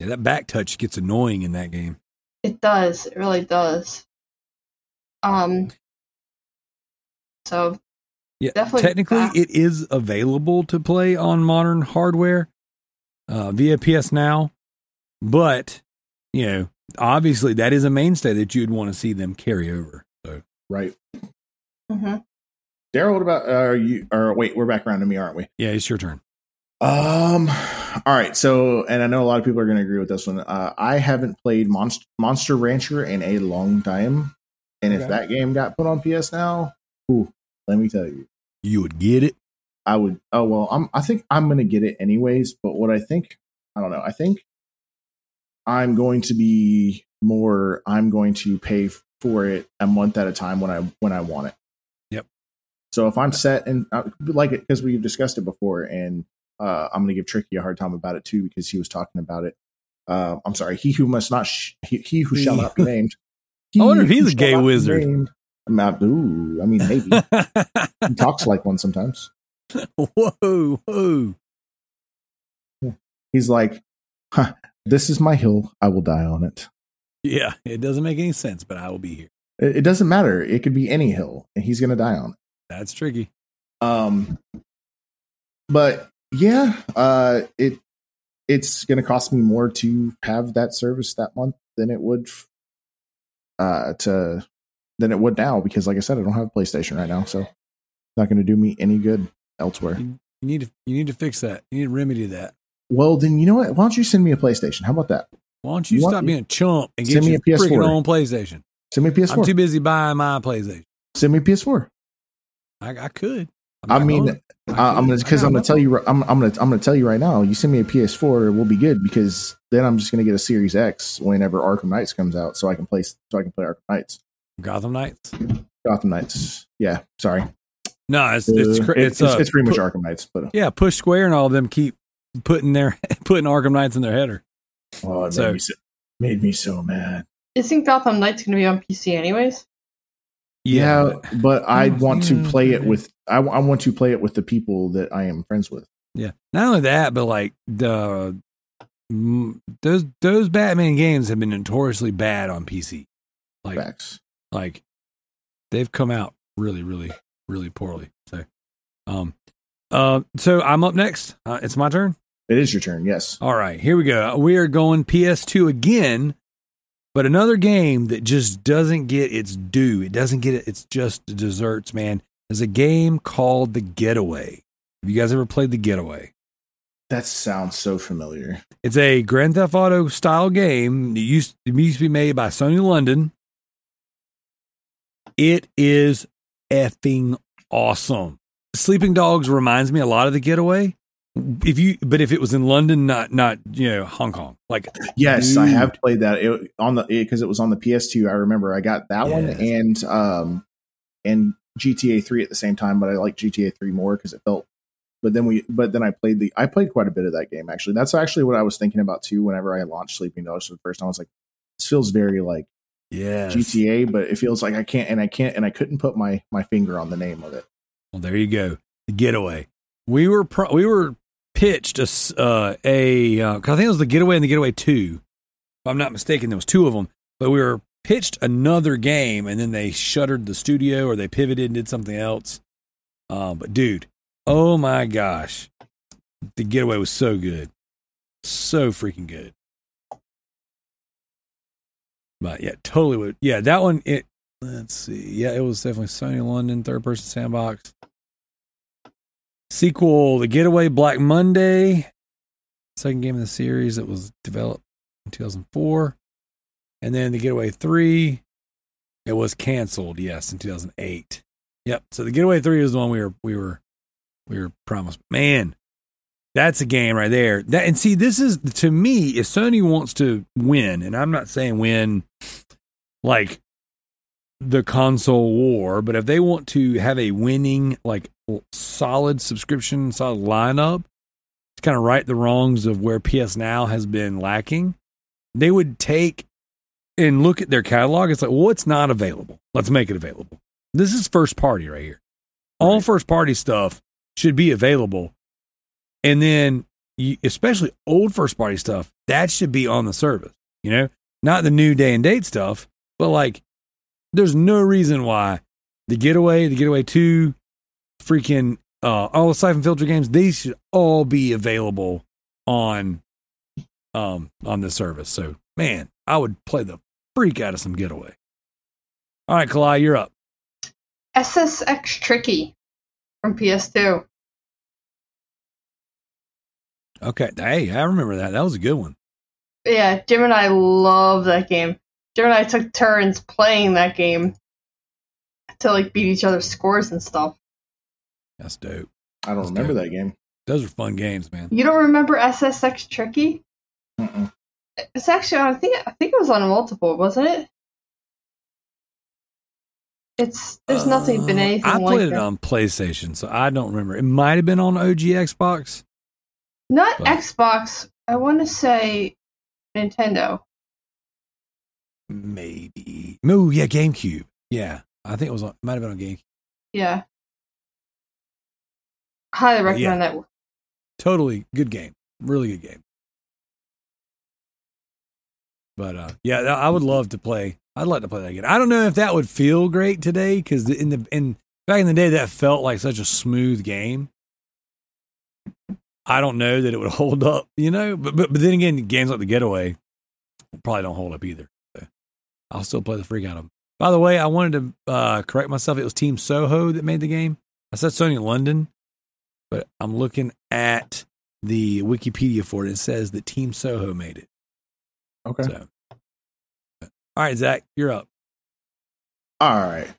Yeah, that back touch gets annoying in that game. It does. It really does. Um. So Yeah, Definitely technically that. it is available to play on modern hardware uh, via PS Now, but you know, obviously that is a mainstay that you'd want to see them carry over. So Right. hmm Darrell, what about uh, you? Or wait, we're back around to me, aren't we? yeah, it's your turn. Um. All right. So, and I know a lot of people are going to agree with this one. Uh, I haven't played Monster Monster Rancher in a long time, and if that game got put on PS now, ooh, let me tell you, You would get it. I would. Oh well, I'm. I think I'm going to get it anyways. But what I think, I don't know. I think I'm going to be more. I'm going to pay for it a month at a time when I when I want it. Yep. So if I'm set and uh, like it because we've discussed it before, and uh, I'm going to give Tricky a hard time about it too because he was talking about it. Uh, I'm sorry. He who must not. Sh- he, he who shall not be named. I wonder if he's a gay wizard. Not, ooh, I mean, maybe he talks like one sometimes. whoa, whoa. He's like, huh, this is my hill. I will die on it. Yeah, it doesn't make any sense, but I will be here. It, it doesn't matter. It could be any hill, and he's going to die on it. That's tricky. Um, but yeah, uh, it it's going to cost me more to have that service that month than it would uh, to than it would now because, like I said, I don't have a PlayStation right now, so it's not going to do me any good elsewhere. You need to you need to fix that. You need to remedy that. Well, then you know what? Why don't you send me a PlayStation? How about that? Why don't you stop being a chump and get Send me your a PS4. freaking own PlayStation? Send me a PS4. I'm too busy buying my PlayStation. send me a PS4. I, I could. I'm I mean. I I'm gonna because I I'm gonna tell you. I'm, I'm gonna I'm gonna tell you right now. You send me a PS4, we'll be good because then I'm just gonna get a Series X whenever Arkham Knights comes out, so I can play so I can play Arkham Knights, Gotham Knights. Gotham Knights. Yeah, sorry, No, it's it's Uh, it's, it's, it's, uh, it's pretty much pu- Arkham Knights, but uh, yeah. Push Square and all of them keep putting their putting Arkham Knights in their header. oh, it So- made, me so, made me so mad. Isn't Gotham Knights going to be on PC anyways? Yeah, but- but I want to play it with I, I want to play it with the people that I am friends with. yeah. Not only that, but like the those those Batman games have been notoriously bad on PC. Like Facts. Like they've come out really really really poorly. So um uh so I'm up next. Uh, it's my turn. It is your turn. Yes. All right, here we go. We are going PS2 again, but another game that just doesn't get its due. It doesn't get it. It's just desserts, man. Is a game called The Getaway. Have you guys ever played The Getaway? That sounds so familiar. It's a Grand Theft Auto style game. It used, it used to be made by Sony London. It is effing awesome. Sleeping Dogs reminds me a lot of The Getaway. If you, but if it was in London, not not you know Hong Kong, like Yes, I have played that it, on the because it was on the PS2. I remember I got that one and um and GTA 3 at the same time, but I like GTA 3 more because it felt. But then we, but then I played the, I played quite a bit of that game actually. That's actually what I was thinking about too. Whenever I launched Sleeping Dogs for the first time, I was like, this feels very like yeah, GTA, but it feels like I can't and I can't and I couldn't put my my finger on the name of it. Well, there you go. The getaway. We were pro- we were pitched a uh, a uh, 'cause I think it was the getaway and the getaway two. If I'm not mistaken, there was two of them. But we were pitched another game, and then they shuttered the studio or they pivoted and did something else. Uh, but dude, oh my gosh, the getaway was so good, so freaking good. But yeah, totally would. Yeah, that one. It. Let's see. Yeah, it was definitely Sony London third person sandbox. Sequel, The Getaway, Black Monday, second game in the series that was developed in 2004. And then The Getaway 3, it was canceled, yes, in 2008. Yep. So The Getaway 3 is the one we were we were we were promised. Man, that's a game right there. That and see, this is to me, if Sony wants to win, and I'm not saying win like the console war, but if they want to have a winning, like solid subscription, solid lineup to kind of right the wrongs of where PS Now has been lacking, they would take and look at their catalog. It's like, well, what's not available? Let's make it available. This is first party right here. All Right. first party stuff should be available. And then you, especially old first party stuff, that should be on the service. You know, not the new day and date stuff, but like, there's no reason why the Getaway, the Getaway Two, freaking uh, all the Siphon Filter games, these should all be available on um on this service. So man, I would play the freak out of some Getaway. All right, Kalai, you're up. SSX Tricky from PS2. Okay, hey, I remember that. That was a good one. Yeah, Jim and I love that game. Jim and I took turns playing that game to like beat each other's scores and stuff. That's dope. I don't That's remember dope. that game. Those are fun games, man. You don't remember SSX Tricky? Mm-mm. It's actually I think I think it was on multiple, wasn't it? It's there's nothing been Uh, anything I like played it that. on PlayStation, so I don't remember. It might have been on OG Xbox. Not but- Xbox. I want to say Nintendo. Maybe. Oh, yeah, GameCube. Yeah, I think it was on. Might have been on GameCube. Yeah. Highly But yeah. recommend that. Totally good game. Really good game. But uh, yeah, I would love to play. I'd like to play that again. I don't know if that would feel great today because in the in back in the day that felt like such a smooth game. I don't know that it would hold up, you know. But but, but then again, games like the Getaway probably don't hold up either. So I'll still play the freak out of them. By the way, I wanted to uh, correct myself. It was Team Soho that made the game. I said Sony London, but I'm looking at the Wikipedia for it. It says that Team Soho made it. Okay. So, all right, Zach, you're up. All right.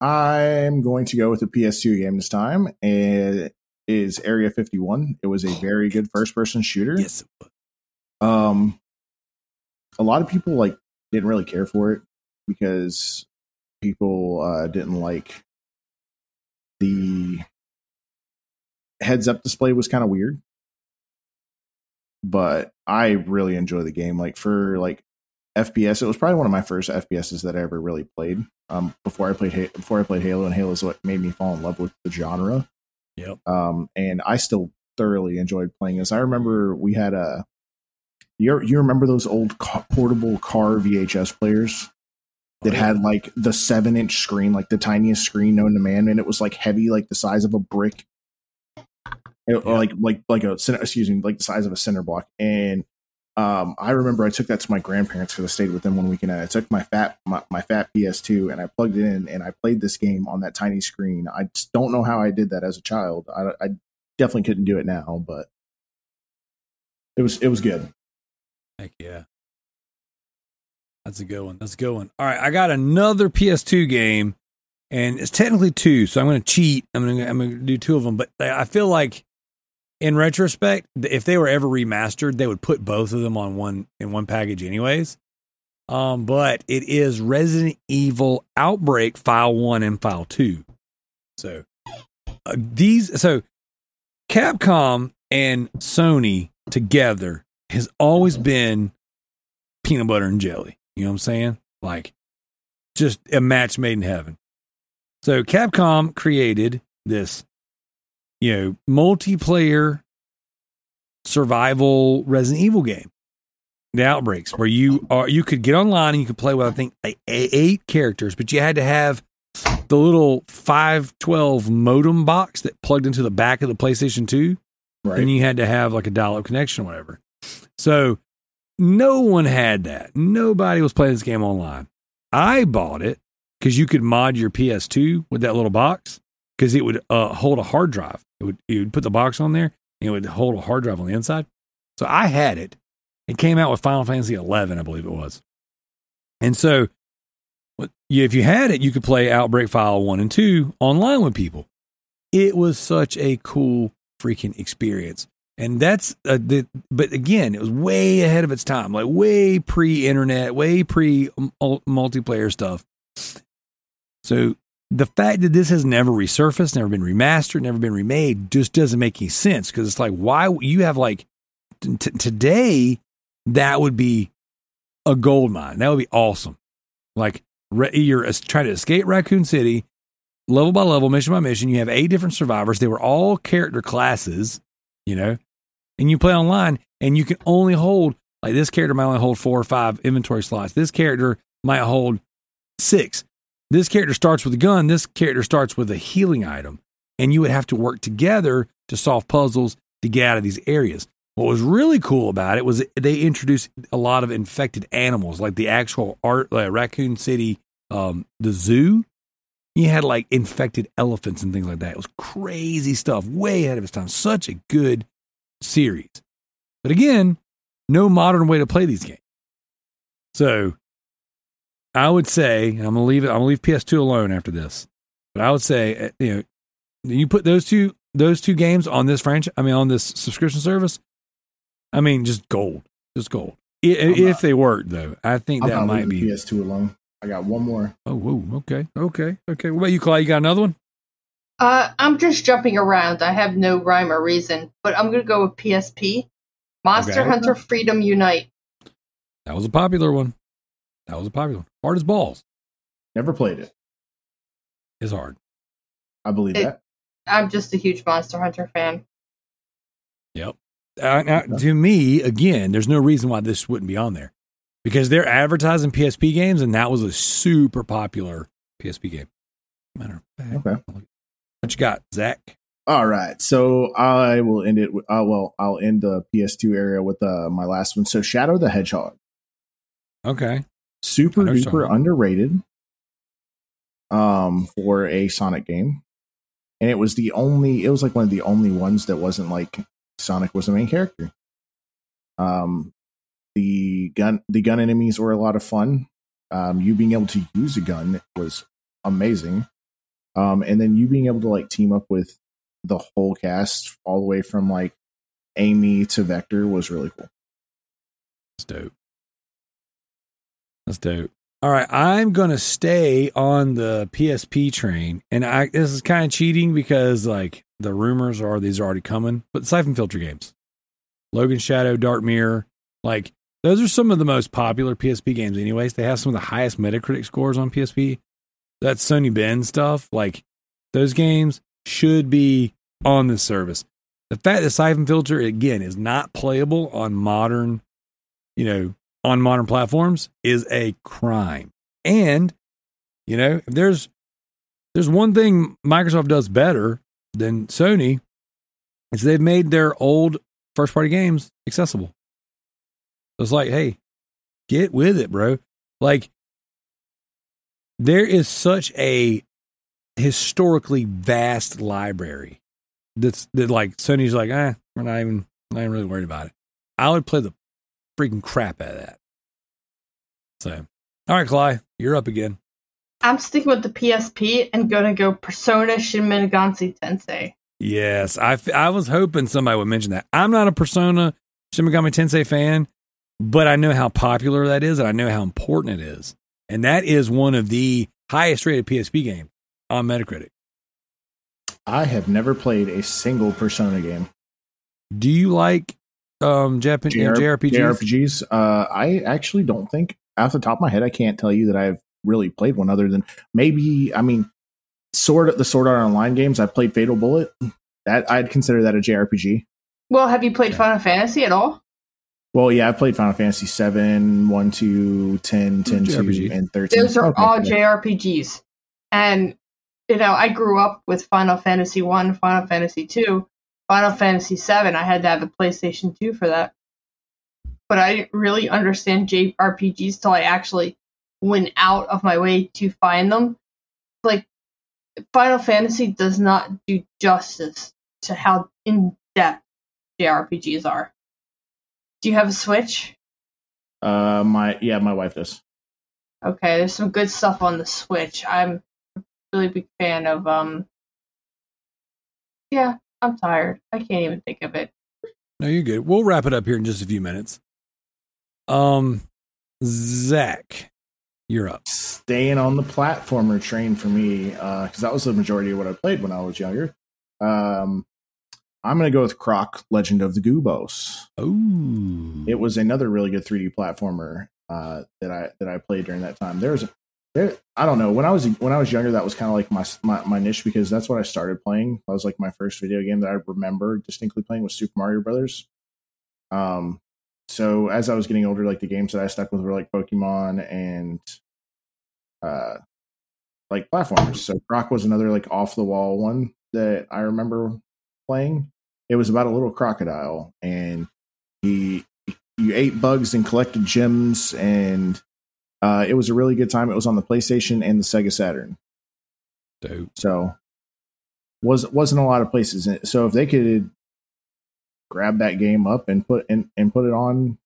I'm going to go with a PS2 game this time. It is Area 51. It was a very good first person shooter. Yes. Um a lot of people like didn't really care for it because people uh didn't like the heads up display was kind of weird. But I really enjoy the game. Like for like FPS, it was probably one of my first FPSs that I ever really played. Um, before I played before I played Halo, and Halo is what made me fall in love with the genre. Yep. Um, and I still thoroughly enjoyed playing this. I remember we had a. You you remember those old ca- portable car VHS players that Oh, yeah. had like the seven inch screen, like the tiniest screen known to man, and it was like heavy, like the size of a brick, It- Yeah. like like like a excuse me, like the size of a cinder block. And um, I remember I took that to my grandparents because I stayed with them one weekend. I took my fat my, my fat PS2 and I plugged it in and I played this game on that tiny screen. I just don't know how I did that as a child. I, I definitely couldn't do it now, but it was it was good. Heck yeah. That's a good one. That's a good one. All right, I got another PS2 game, and it's technically two, so I'm going to cheat. I'm going I'm going to do two of them, but I feel like in retrospect, if they were ever remastered, they would put both of them on one in one package, anyways. Um, but it is Resident Evil Outbreak File One and File Two. So uh, these, so Capcom and Sony together has always been peanut butter and jelly. You know what I'm saying? Like just a match made in heaven. So Capcom created this, you know, multiplayer survival Resident Evil game. The outbreaks where you are you could get online and you could play with I think eight characters, but you had to have the little 512 modem box that plugged into the back of the PlayStation 2 Right. and you had to have like a dial-up connection or whatever. So no one had that. Nobody was playing this game online. I bought it because you could mod your PS2 with that little box because it would uh, hold a hard drive. It would you would put the box on there and it would hold a hard drive on the inside. So I had it. It came out with Final Fantasy 11, I believe it was. And so if you had it, you could play Outbreak File 1 and 2 online with people. It was such a cool freaking experience. And that's, uh, the, but again, it was way ahead of its time, like way pre internet, way pre multiplayer stuff. So the fact that this has never resurfaced, never been remastered, never been remade just doesn't make any sense because it's like, why you have like t- today, that would be a gold mine. That would be awesome. Like re- you're trying to escape Raccoon City, level by level, mission by mission. You have eight different survivors. They were all character classes, you know, and you play online, and you can only hold like this character might only hold four or five inventory slots. This character might hold six. This character starts with a gun. This character starts with a healing item, and you would have to work together to solve puzzles to get out of these areas. What was really cool about it was they introduced a lot of infected animals, like the actual art, like Raccoon City, um, the zoo. He had like infected elephants and things like that. It was crazy stuff, way ahead of its time. Such a good series. But again, no modern way to play these games. So I would say, I'm gonna leave it. I'm gonna leave PS2 alone after this. But I would say, uh, you know, you put those two those two games on this franchise. I mean, on this subscription service. I mean, just gold, just gold. I- If, not- they work, though, I think I'm that not might be. PS2 alone. I got one more. Oh, whoa, okay, okay, okay. What about you, Kalai? You got another one? Uh, I'm just jumping around. I have no rhyme or reason, but I'm gonna go with PSP. Monster Okay. Hunter Freedom Unite. That was a popular one. That was a popular one. Hard as balls. Never played it. It's hard. I believe It- that. I'm just a huge Monster Hunter fan. Yep. Uh, now, to me, again, there's no reason why this wouldn't be on there because they're advertising PSP games, and that was a super popular PSP game. Matter of fact, Okay. what you got, Zach? All right. So I will end it. With, uh, well, I'll end the PS2 area with uh, my last one. So Shadow the Hedgehog, Okay. Super I know what you're duper underrated, um, for a Sonic game, and it was the only. It was like one of the only ones that wasn't like Sonic was the main character. Um, the gun, the gun enemies were a lot of fun. Um, you being able to use a gun was amazing. Um, and then you being able to like team up with the whole cast all the way from like Amy to Vector was really cool. That's dope. That's dope. All right, I'm gonna stay on the PSP train, and I this is kind of cheating because like the rumors are these are already coming, but Siphon Filter games, Logan Shadow, Dark Mirror, like those are some of the most popular PSP games. Anyways, they have some of the highest Metacritic scores on PSP. That Sony Bend stuff, like those games should be on this service. The fact that Siphon Filter again is not playable on modern you know, on modern platforms is a crime. And, you know, there's there's one thing Microsoft does better than Sony, is they've made their old first party games accessible. It's like, hey, get with it, bro. Like there is such a historically vast library that's that like Sony's like, eh, we're not even not even really worried about it. I would play the freaking crap out of that. So, all right, Cly, you're up again. I'm sticking with the PSP and gonna go Persona Shin Megami Tensei. Yes, I, f- I was hoping somebody would mention that. I'm not a Persona Shin Megami Tensei fan, but I know how popular that is, and I know how important it is. And that is one of the highest rated PSP games on Metacritic. I have never played a single Persona game. Do you like um Japan JR- JRPGs? JRPGs. Uh, I actually don't think, off the top of my head, I can't tell you that I've really played one other than maybe. I mean, Sword the Sword Art Online games. I played Fatal Bullet. That I'd consider that a JRPG. Well, have you played Final Fantasy at all? Well, yeah, I played Final Fantasy 7, 1, 2, 10, 10, 2, and 13. Those are Okay, all yeah. JRPGs. And you know, I grew up with Final Fantasy One, Final Fantasy Two, Final Fantasy Seven. I had to have a PlayStation Two for that. But I didn't really understand JRPGs till I actually went out of my way to find them. Like Final Fantasy does not do justice to how in depth JRPGs are. Do you have a Switch? Uh, my yeah, my wife does. Okay, there's some good stuff on the Switch. I'm a really big fan of um Yeah, I'm tired. I can't even think of it. No, you're good. We'll wrap it up here in just a few minutes. Um, Zach, you're up. Staying on the platformer train for me, because that was the majority of what I played when I was younger. Um, I'm gonna go with Croc Legend of the Gobbos. Oh, It was another really good 3D platformer uh, that I that I played during that time. There's a, there I don't know when I was when I was younger that was kind of like my, my my niche because that's what I started playing. That was like my first video game that I remember distinctly playing was Super Mario Brothers. Um, so as I was getting older, like the games that I stuck with were like Pokemon and uh, like platformers. So Croc was another like off the wall one that I remember playing. It was about a little crocodile, and he you ate bugs and collected gems, and uh, it was a really good time. It was on the PlayStation and the Sega Saturn. Dope. So was wasn't a lot of places. So if they could grab that game up and put and, and put it on,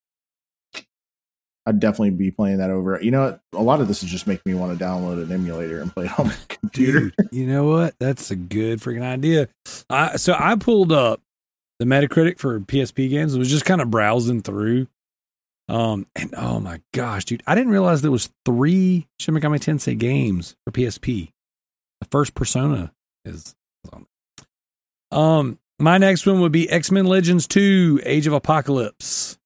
I'd definitely be playing that over. You know, a lot of this is just making me want to download an emulator and play it on my computer. You know what? That's a good freaking idea. I, so I pulled up the Metacritic for PSP games. It was just kind of browsing through. Um, and oh my gosh, dude, I didn't realize there was three Shin Megami Tensei games for PSP. The first Persona is on. Um, my next one would be X Men Legends 2 Age of Apocalypse.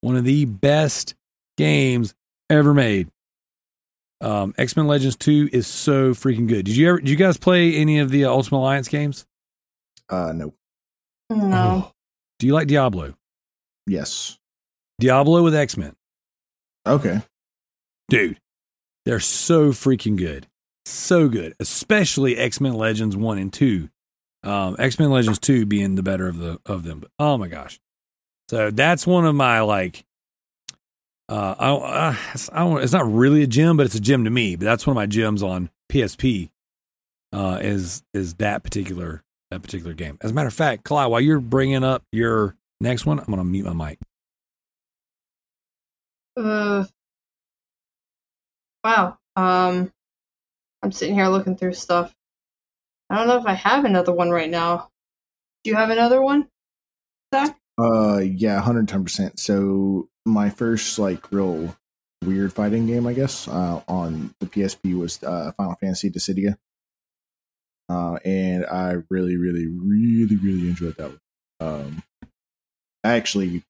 One of the best games ever made. Um, X Men Legends 2 is so freaking good. Did you ever, did you guys play any of the uh, Ultimate Alliance games? Uh, no. No. Do you like Diablo? Yes. Diablo with X Men. Okay. Dude, they're so freaking good. So good. Especially X Men Legends 1 and 2. Um, X Men Legends 2 being the better of the of them. But oh my gosh. So that's one of my like uh, I, don't- uh, I don't, it's not really a gem, but it's a gem to me. But that's one of my gems on PSP. Uh, is is that particular that particular game? As a matter of fact, Kalai, while you're bringing up your next one, I'm gonna mute my mic. Uh, wow. Um, I'm sitting here looking through stuff. I don't know if I have another one right now. Do you have another one, Zach? Uh, yeah, hundred ten percent. So my first like real weird fighting game, I guess, uh, on the PSP was uh, Final Fantasy Dissidia. Uh, and I really, really, really, really enjoyed that one. Um, I actually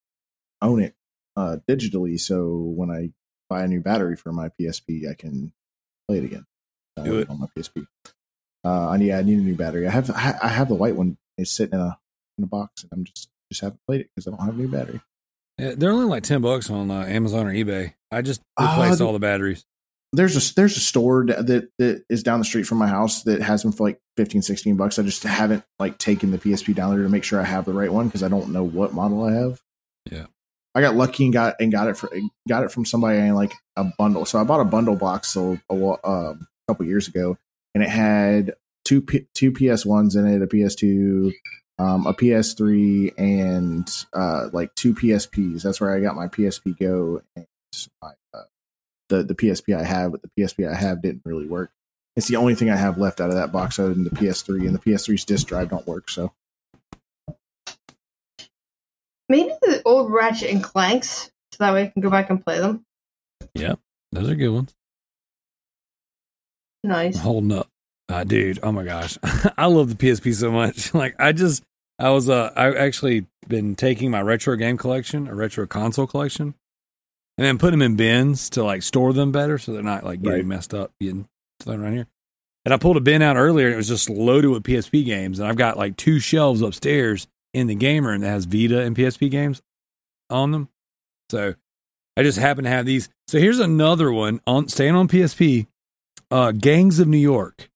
own it uh, digitally, so when I buy a new battery for my PSP, I can play it again. Uh, Do it. on my PSP. Uh, I need, I need a new battery. I have, I have the white one. It's sitting in a in a box, and I'm just just haven't played it because I don't have a new battery. Yeah, they're only like ten bucks on uh, Amazon or eBay. I just Uh, replaced the- all the batteries. there's a there's a store that, that is down the street from my house that has them for like 15 16 bucks i just haven't like taken the psp down there to make sure i have the right one because i don't know what model i have. I got lucky and got and got it for got it from somebody in like a bundle so i bought a bundle box a, um, a couple years ago and it had two P, two ps1s in it a ps2 um, a ps3 and uh, like two psps that's where i got my psp go and my uh, the the PSP I have, but the PSP I have didn't really work. It's the only thing I have left out of that box other than the PS3, and the PS3's disk drive don't work. So Maybe the old Ratchet and Clanks, so that way I can go back and play them. Yeah, those are good ones. Nice. holding up. Uh, dude, oh my gosh. I love the PSP so much. like I just I was uh I actually been taking my retro game collection, a retro console collection, and then put them in bins to like store them better so they're not like getting Right. messed up, getting thrown around here. And I pulled a bin out earlier and it was just loaded with PSP games. And I've got like two shelves upstairs in the gamer and that has Vita and PSP games on them. So I just happen to have these. So here's another one on staying on PSP uh, Gangs of New York.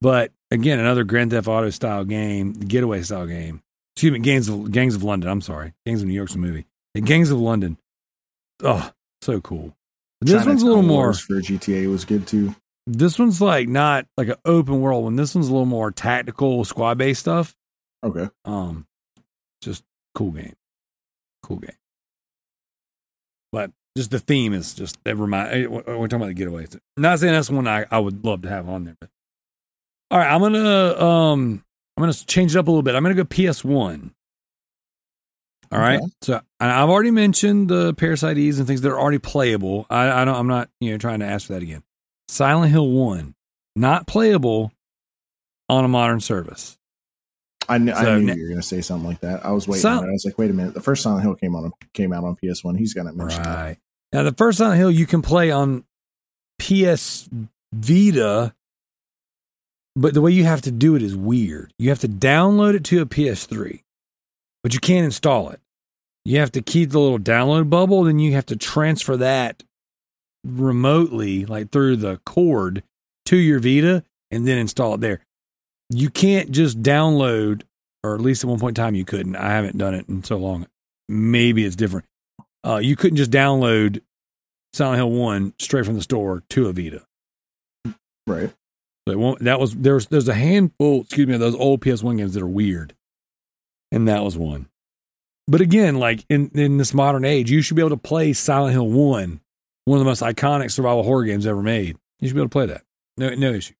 But again, another Grand Theft Auto style game, getaway style game. Excuse me, Gangs of Gangs of London. I'm sorry, Gangs of New York's a movie. And Gangs of London. Oh, so cool. This one's a little more. For GTA was good too. This one's like not like an open world one. This one's a little more tactical, squad based stuff. Okay, Um, just cool game, cool game. But just the theme is just that remind. eh, We're talking about the getaways. Not saying that's one I, I would love to have on there, but all right, I'm gonna um I'm gonna change it up a little bit. I'm gonna go PS One. All right, Okay. so and I've already mentioned the Parasite Ds and things that are already playable. I, I don't. I'm not you know trying to ask for that again. Silent Hill One, not playable on a modern service. I, kn- So I knew you were going to say something like that. I was waiting. Sil- on it. I was like, wait a minute. The first Silent Hill came on came out on PS One. He's going to mention that. Right. Now, the first Silent Hill you can play on PS Vita, but the way you have to do it is weird. You have to download it to a PS3, but you can't install it. you have to keep the little download bubble, then you have to transfer that remotely, like through the cord to your Vita, and then install it there. You can't just download, or at least at one point in time you couldn't. I haven't done it in so long. Maybe it's different. Uh, you couldn't just download Silent Hill One straight from the store to a Vita. Right. So it won't, that was there's there's a handful, excuse me, of those old PS1 games that are weird, and that was one. But again, like in in this modern age, you should be able to play Silent Hill One, one of the most iconic survival horror games ever made. You should be able to play that. No no issue.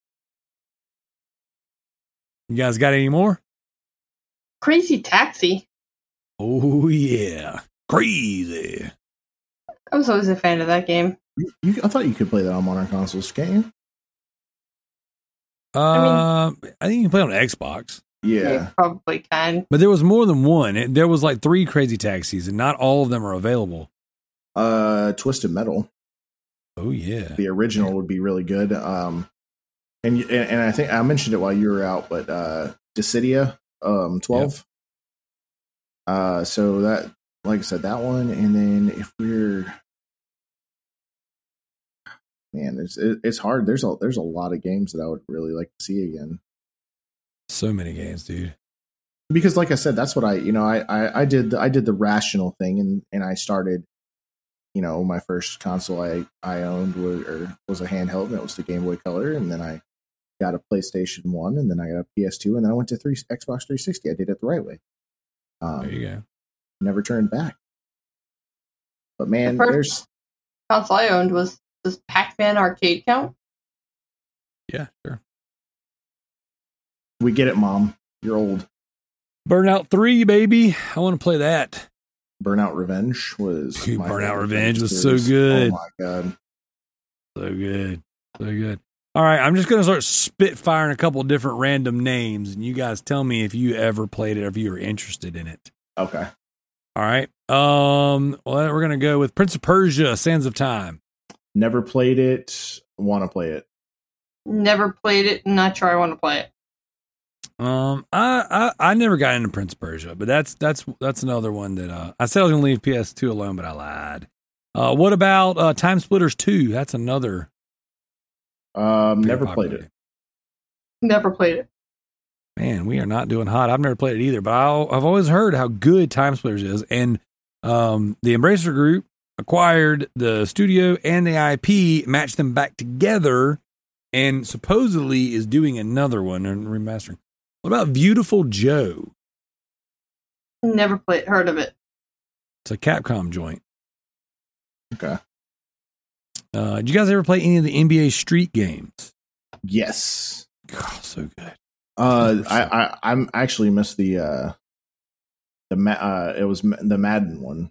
You guys got any more? Crazy Taxi. Oh yeah, crazy. I was always a fan of that game. You, you, I thought you could play that on modern consoles, can't you? Uh, I think you can play on Xbox. Yeah. You probably can. But there was more than one. There was like three Crazy Taxis, and not all of them are available. Uh, Twisted Metal, Oh yeah, the original would be really good. Um, and and, I think I mentioned it while you were out, but uh, Dissidia, um, twelve. Uh, so that, like I said, that one, and then if we're, man, it's it's hard. There's a there's a lot of games that I would really like to see again. so many games, dude. because like i said that's what i you know i i, I did the, i did the rational thing and and i started you know my first console i i owned was or was a handheld and it was the game boy color and then i got a playstation 1 and then i got a ps2 and then i went to three xbox 360 i did it the right way um There you go. never turned back but man The first- there's Console I owned was does Pac-Man arcade count? Yeah, sure. we get it mom you're old Burnout Three, baby. I want to play that. burnout revenge was Dude, my Burnout Revenge game was so good. oh my god So good, so good. All right, I'm just gonna start spitfiring a couple different random names, and you guys tell me if you ever played it or if you were interested in it. okay All right. Um. Well, we're gonna go with Prince of Persia: Sands of Time. never played it want to play it Never played it. Not sure I want to play it. Um, I, I I never got into Prince of Persia, but that's that's that's another one that uh, I said I was gonna leave PS2 alone, but I lied. Uh, what about uh, Time Splitters Two? That's another. Um very never popular played it. Never played it. Man, we are not doing hot. I've never played it either, but I'll, I've always heard how good Time Splitters is, and um, the Embracer Group acquired the studio and the IP, matched them back together, and supposedly is doing another one and remastering. What about Beautiful Joe? Never played. Heard of it. It's a Capcom joint. okay Uh, did you guys ever play any of the NBA Street games? yes God, so good. Uh, I, I I'm actually missed the uh the ma- uh it was the Madden one.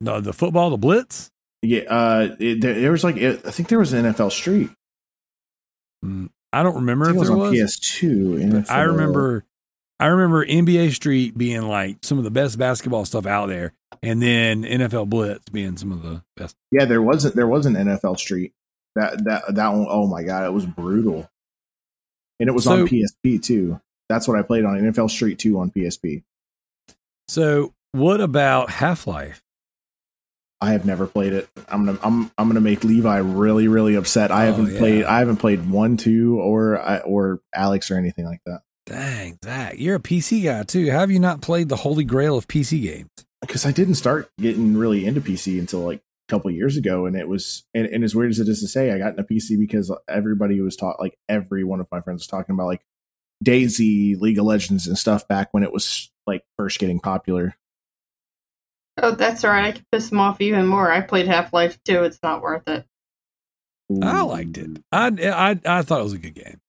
The, the football, the Blitz. Yeah, uh, it, there, there was like it, I think there was an NFL Street. Mm, I don't remember I if it was there on was. PS2. I remember, I remember NBA Street being like some of the best basketball stuff out there, and then NFL Blitz being some of the best. Yeah, there wasn't there was an NFL Street. That that that one oh my god, it was brutal. And it was So- on PSP too. That's what I played on NFL Street 2 on PSP. So, what about Half Life? I have never played it. I'm gonna I'm I'm gonna make Levi really really upset. I Oh, haven't yeah. played I haven't played one two or or Alyx or anything like that. Dang, Zach, you're a PC guy too. How have you not played the holy grail of PC games? because I didn't start getting really into PC until like a couple years ago, and it was and, and as weird as it is to say, I got into PC because everybody was taught like every one of my friends was talking about like DayZ, League of Legends, and stuff back when it was like first getting popular. Oh, that's all right. I can piss him off even more. I played Half Life too. It's not worth it. I liked it. I, I I thought it was a good game.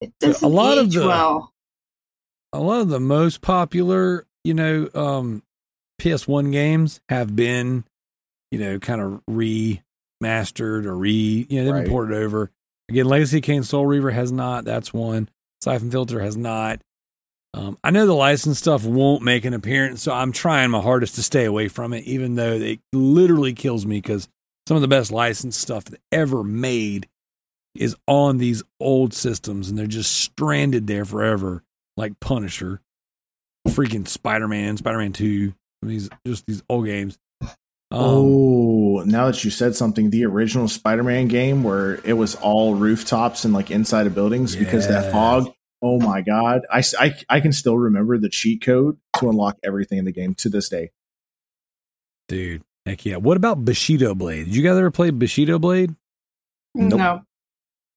It a doesn't lot of the- well. a lot of the most popular, you know, um, PS1 games have been, you know, kind of remastered or re, you know, they've Right. been ported over. Again, Legacy of Kain Soul Reaver has not. That's one. Siphon Filter has not. Um, I know the license stuff won't make an appearance, so I'm trying my hardest to stay away from it, even though it literally kills me because some of the best licensed stuff that ever made is on these old systems and they're just stranded there forever, like Punisher. freaking Spider Man, Spider Man Two. These just these old games. Um, oh, now that you said something, the original Spider-Man game where it was all rooftops and like inside of buildings because that Yes. fog. Oh my god, I, I, I can still remember the cheat code to unlock everything in the game to this day. dude, heck yeah. What about Bushido Blade? Did you guys ever play Bushido Blade? Nope. No.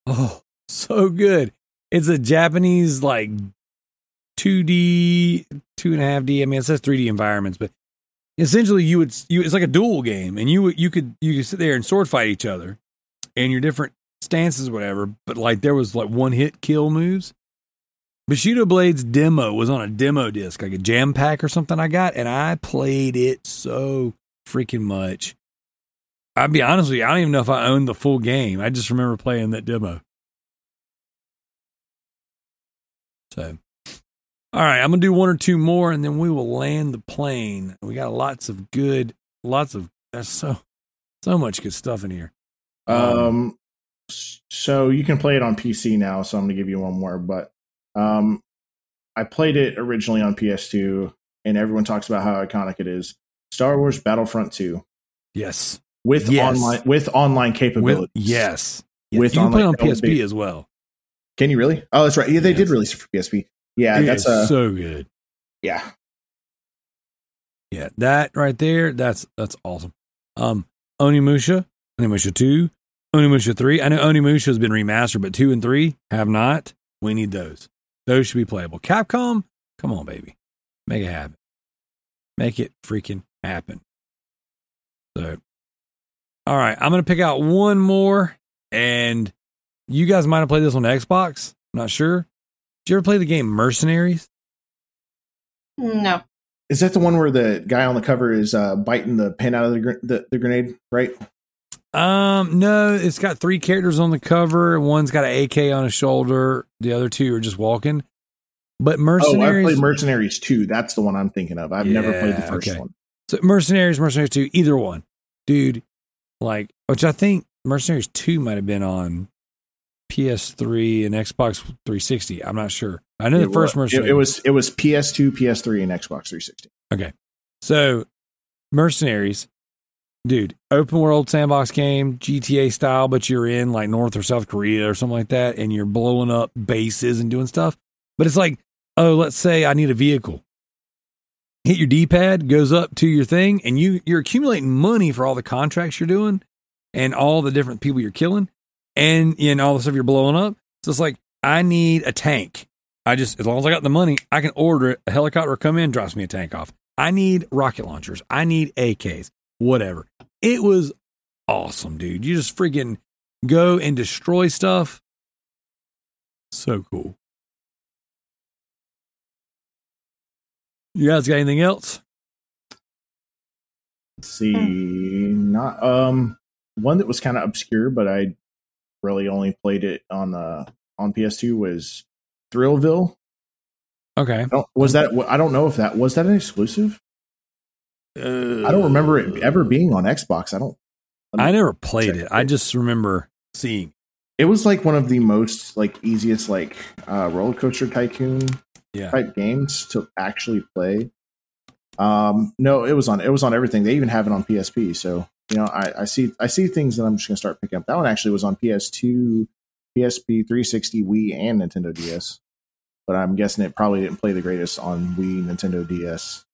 Oh, so good. It's a Japanese like 2D, two and a half D. I mean, it says 3D environments, but essentially you would you it's like a duel game, and you you could you could sit there and sword fight each other, and your different stances, whatever. But like there was like one hit kill moves. Bushido Blade's demo was on a demo disc, like a Jampack or something I got, and I played it so freaking much. I'll be honest with you, I don't even know if I owned the full game. I just remember playing that demo. So, all right, I'm gonna do one or two more, and then we will land the plane. We got lots of good, lots of that's so, so much good stuff in here. Um, s- so you can play it on PC now. So I'm going to give you one more, but um, I played it originally on PS2, and everyone talks about how iconic it is. Star Wars Battlefront 2 Yes, with Yes. online with online with capabilities. yes, yes. With you can play on online- PSP as well. Can you really? Oh, that's right. Yeah, they did release it for PSP. Yeah, It that's uh, so good. yeah. Yeah, that right there, that's that's awesome. Um, Onimusha, Onimusha two, Onimusha three. I know Onimusha has been remastered, but two and three have not. We need those. Those should be playable. Capcom, come on, baby, make it happen. Make it freaking happen. So, all right, I'm gonna pick out one more, and you guys might have played this on Xbox. I'm not sure. Did you ever play the game Mercenaries? No. Is that the one where the guy on the cover is uh, biting the pin out of the, gr- the the grenade? Right. Um, no, it's got three characters on the cover. One's got an AK on his shoulder. The other two are just walking. But Oh, I mercenaries, played Mercenaries 2. That's the one I'm thinking of. I've never played the first okay. one. so mercenaries, mercenaries two, either one, dude. Like, which I think mercenaries two might have been on PS3 and Xbox 360. I'm not sure. I know the first mercenary. It, it was it was PS2, PS3, and Xbox 360. Okay. So, Mercenaries, dude, open world sandbox game, GTA style, but you're in like North or South Korea or something like that, and you're blowing up bases and doing stuff. But it's like, oh, let's say I need a vehicle. Hit your D pad, goes up to your thing, and you you're accumulating money for all the contracts you're doing and all the different people you're killing and and all the stuff you're blowing up. So it's like, I need a tank. I just as long as I got the money, I can order it. A helicopter come in, drops me a tank off. I need rocket launchers. I need AKs. Whatever. It was awesome, dude. You just freaking go and destroy stuff. So cool. You guys got anything else? Let's see, not um one that was kind of obscure, but I really only played it on the on PS2 was Thrillville. Okay. Was that I don't know if that was that an exclusive. I don't remember it ever being on Xbox. I don't. I never played check it. I just remember seeing. It was like one of the most like easiest like uh, roller coaster tycoon Yeah. type games to actually play. Um, no, it was on it was on everything. They even have it on PSP. So you know, I, I see I see things that I'm just gonna start picking up. That one actually was on PS2, PSP, 360, Wii, and Nintendo DS. But I'm guessing it probably didn't play the greatest on Wii, Nintendo DS.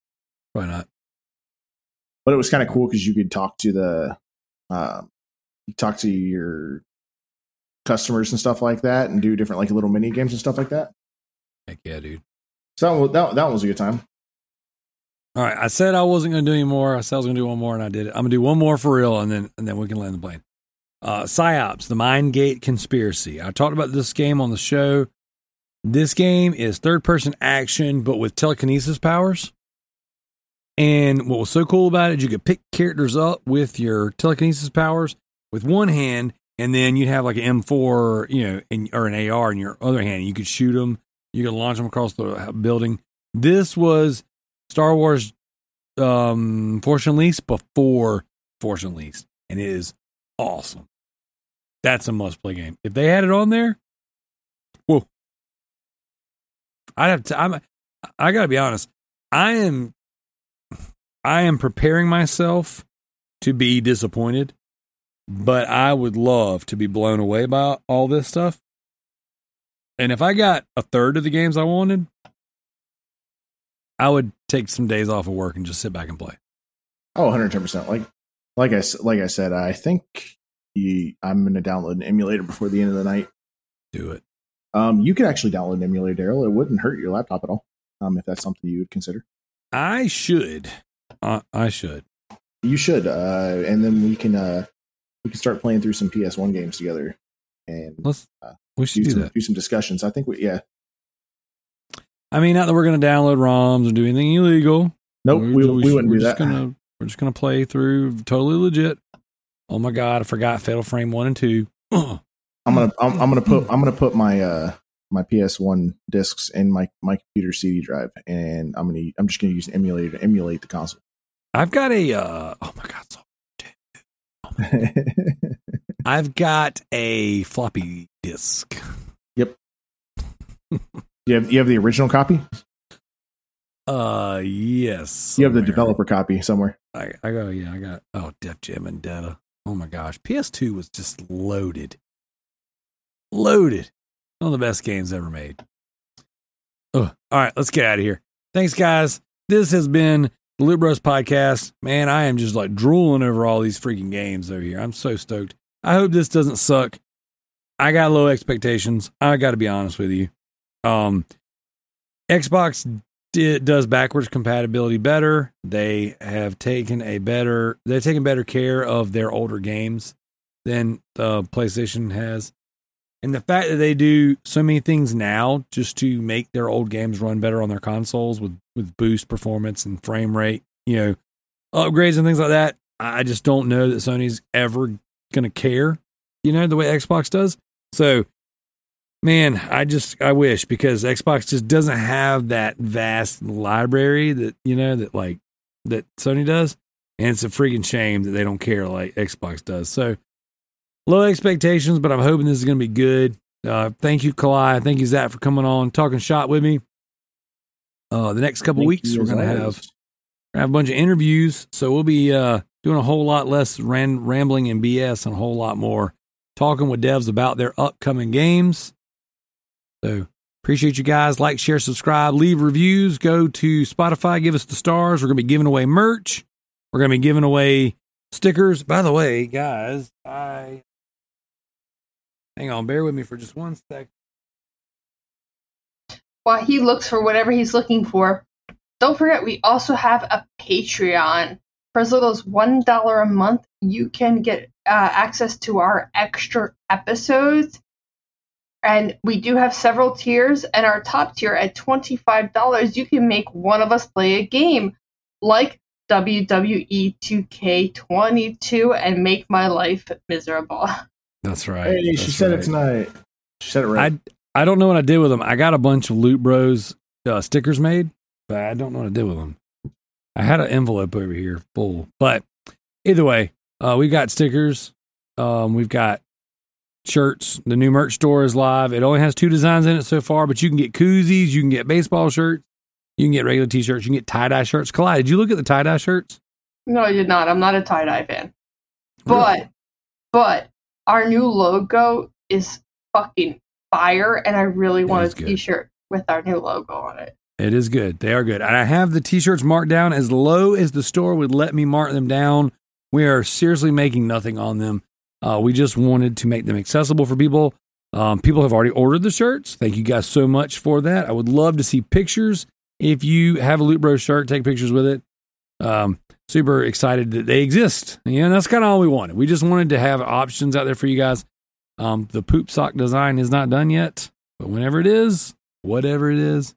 Why not? But it was kind of cool because you could talk to the, um, you talk to your customers and stuff like that, and do different like little mini games and stuff like that. Heck yeah, dude. So that, that, that was a good time. All right. I said I wasn't going to do any more. I said I was going to do one more, and I did it. I'm going to do one more for real, and then and then we can land the plane. Uh, Psi-Ops, the Mindgate Conspiracy. I talked about this game on the show. This game is third person action, but with telekinesis powers. And what was so cool about it is you could pick characters up with your telekinesis powers with one hand, and then you'd have like an M4, you know, in, or an AR in your other hand. You could shoot them, you could launch them across the building. This was Star Wars um, Force Unleashed before Force Unleashed, and it is awesome. That's a must play game. If they had it on there, whoa. I'd have to, I'm, I gotta be honest. I am I am preparing myself to be disappointed, but I would love to be blown away by all this stuff. And if I got a third of the games I wanted, I would take some days off of work and just sit back and play. Oh, 110%. Like like I like I said, I think you, I'm going to download an emulator before the end of the night. Do it. Um, you could actually download an emulator, Darrell. It wouldn't hurt your laptop at all. Um, if that's something you would consider. I should. Uh, I should. You should. Uh, and then we can uh, we can start playing through some PS1 games together and Let's. Uh, We should do do some, that. do some discussions. I think we yeah. I mean, not that we're going to download ROMs or do anything illegal. Nope, We're- we, we, wouldn't we're do just that. Gonna, we're just going to play through totally legit. Oh my god, I forgot Fatal Frame one and two. I'm gonna I'm, I'm gonna put I'm gonna put my uh my PS1 discs in my my computer CD drive, and I'm gonna I'm just gonna use an emulator to emulate the console. I've got a. Uh, oh my god, so I've got a floppy disk. Yep. you have you have the original copy. Uh, yes. You have the developer copy somewhere. I, I go, yeah, I got. Oh, Def Jam Vendetta. Oh my gosh, PS2 was just loaded, loaded. One of the best games ever made. Oh, all right, let's get out of here. Thanks, guys. This has been the Loot Bros podcast. Man, I am just like drooling over all these freaking games over here. I'm so stoked. I hope this doesn't suck. I got low expectations. I got to be honest with you. Um, Xbox di- does backwards compatibility better. They have taken a better they've taken better care of their older games than the PlayStation has. And the fact that they do so many things now just to make their old games run better on their consoles with with boost performance and frame rate, you know, upgrades and things like that, I just don't know that Sony's ever going to care, you know, the way Xbox does. So man, I just I wish because Xbox just doesn't have that vast library that you know that like that Sony does, and it's a freaking shame that they don't care like Xbox does. So low expectations, but I'm hoping this is going to be good. Uh, thank you, Kalai. Thank you, Zach, for coming on talking shop with me. Uh, the next couple weeks, we're going to always. have have a bunch of interviews, so we'll be uh, doing a whole lot less ran- rambling and BS and a whole lot more talking with devs about their upcoming games. So appreciate you guys. Like, share, subscribe, leave reviews. Go to Spotify, give us the stars. We're going to be giving away merch. We're going to be giving away stickers. By the way, guys, I hang on, bear with me for just one sec. While he looks for whatever he's looking for, don't forget we also have a Patreon. For as little as one dollar a month, you can get uh, access to our extra episodes. And we do have several tiers, and our top tier at $25, you can make one of us play a game like WWE 2K22 and make my life miserable. That's right. Hey, she That's said right. it tonight. She said it right. I I don't know what I did with them. I got a bunch of Loot Bros uh, stickers made, but I don't know what I did with them. I had an envelope over here full, but either way, uh, we got stickers. Um, we've got shirts. The new merch store is live. It only has two designs in it so far, but you can get koozies, you can get baseball shirts, you can get regular t-shirts, you can get tie dye shirts. Kalai, did you look at the tie dye shirts? No, I did not. I'm not a tie dye fan. But, but our new logo is fucking fire, and I really want a t-shirt with our new logo on it. It is good. They are good. And I have the t-shirts marked down as low as the store would let me mark them down. We are seriously making nothing on them. Uh, we just wanted to make them accessible for people. Um, people have already ordered the shirts. Thank you guys so much for that. I would love to see pictures. If you have a Loot Bros shirt, take pictures with it. Um, super excited that they exist. Yeah, that's kind of all we wanted. We just wanted to have options out there for you guys. Um, the poop sock design is not done yet, but whenever it is, whatever it is,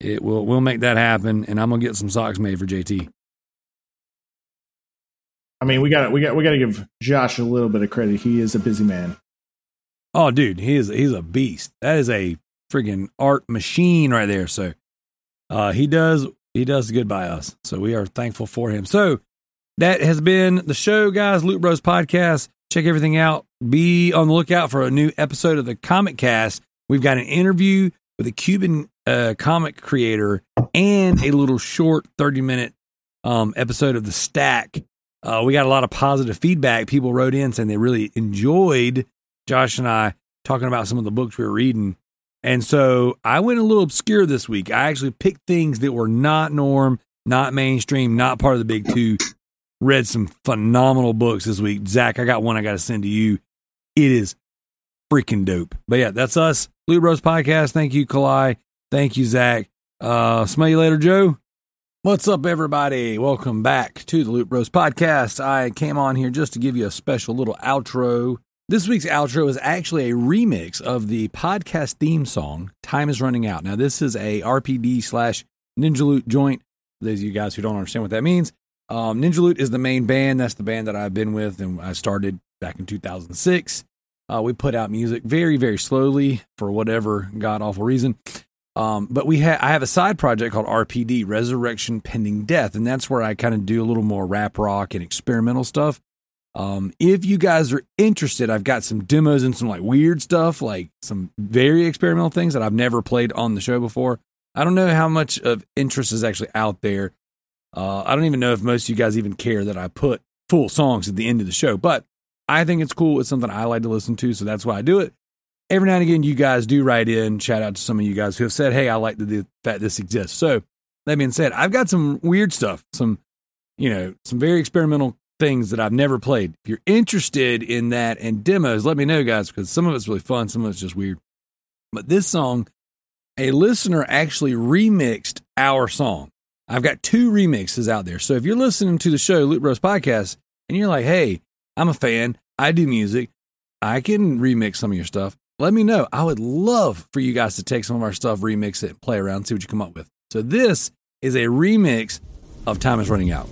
it will we'll make that happen, and I'm gonna get some socks made for JT. I mean, we got we got we got to give Josh a little bit of credit. He is a busy man. Oh, dude, he is he's a beast. That is a friggin' art machine right there. So, uh, he does he does good by us. So we are thankful for him. So that has been the show, guys. Loot Bros podcast. Check everything out. Be on the lookout for a new episode of the Comic Cast. We've got an interview with a Cuban uh, comic creator and a little short 30 minute um, episode of The Stack. Uh, we got a lot of positive feedback. People wrote in saying they really enjoyed Josh and I talking about some of the books we were reading. And so I went a little obscure this week. I actually picked things that were not norm, not mainstream, not part of the big two. Read some phenomenal books this week. Zach, I got one I got to send to you. It is freaking dope. But yeah, that's us. Loot Bros Podcast. Thank you, Kalai. Thank you, Zach. Uh, smell you later, Joe. What's up, everybody? Welcome back to the Loot Bros Podcast. I came on here just to give you a special little outro. This week's outro is actually a remix of the podcast theme song, Time is Running Out. Now, this is a RPD slash Ninja Loot joint. Those of you guys who don't understand what that means, um, Ninja Loot is the main band. That's the band that I've been with, and I started back in 2006. Uh, we put out music very, very slowly for whatever god awful reason. Um, but we have I have a side project called RPD, Resurrection Pending Death, and that's where I kind of do a little more rap rock and experimental stuff. Um, if you guys are interested, I've got some demos and some like weird stuff, like some very experimental things that I've never played on the show before. I don't know how much of interest is actually out there. Uh, I don't even know if most of you guys even care that I put full songs at the end of the show, but I think it's cool. It's something I like to listen to, so that's why I do it. Every now and again, you guys do write in. Shout out to some of you guys who have said, "Hey, I like the fact this exists." So that being said, I've got some weird stuff, some you know, some very experimental things that I've never played. If you're interested in that and demos, let me know, guys, because some of it's really fun, some of it's just weird. But this song, a listener actually remixed our song. I've got two remixes out there. So if you're listening to the show, Loot Bros Podcast, and you're like, hey, I'm a fan. I do music. I can remix some of your stuff. Let me know. I would love for you guys to take some of our stuff, remix it, play around, see what you come up with. So this is a remix of Time is Running Out.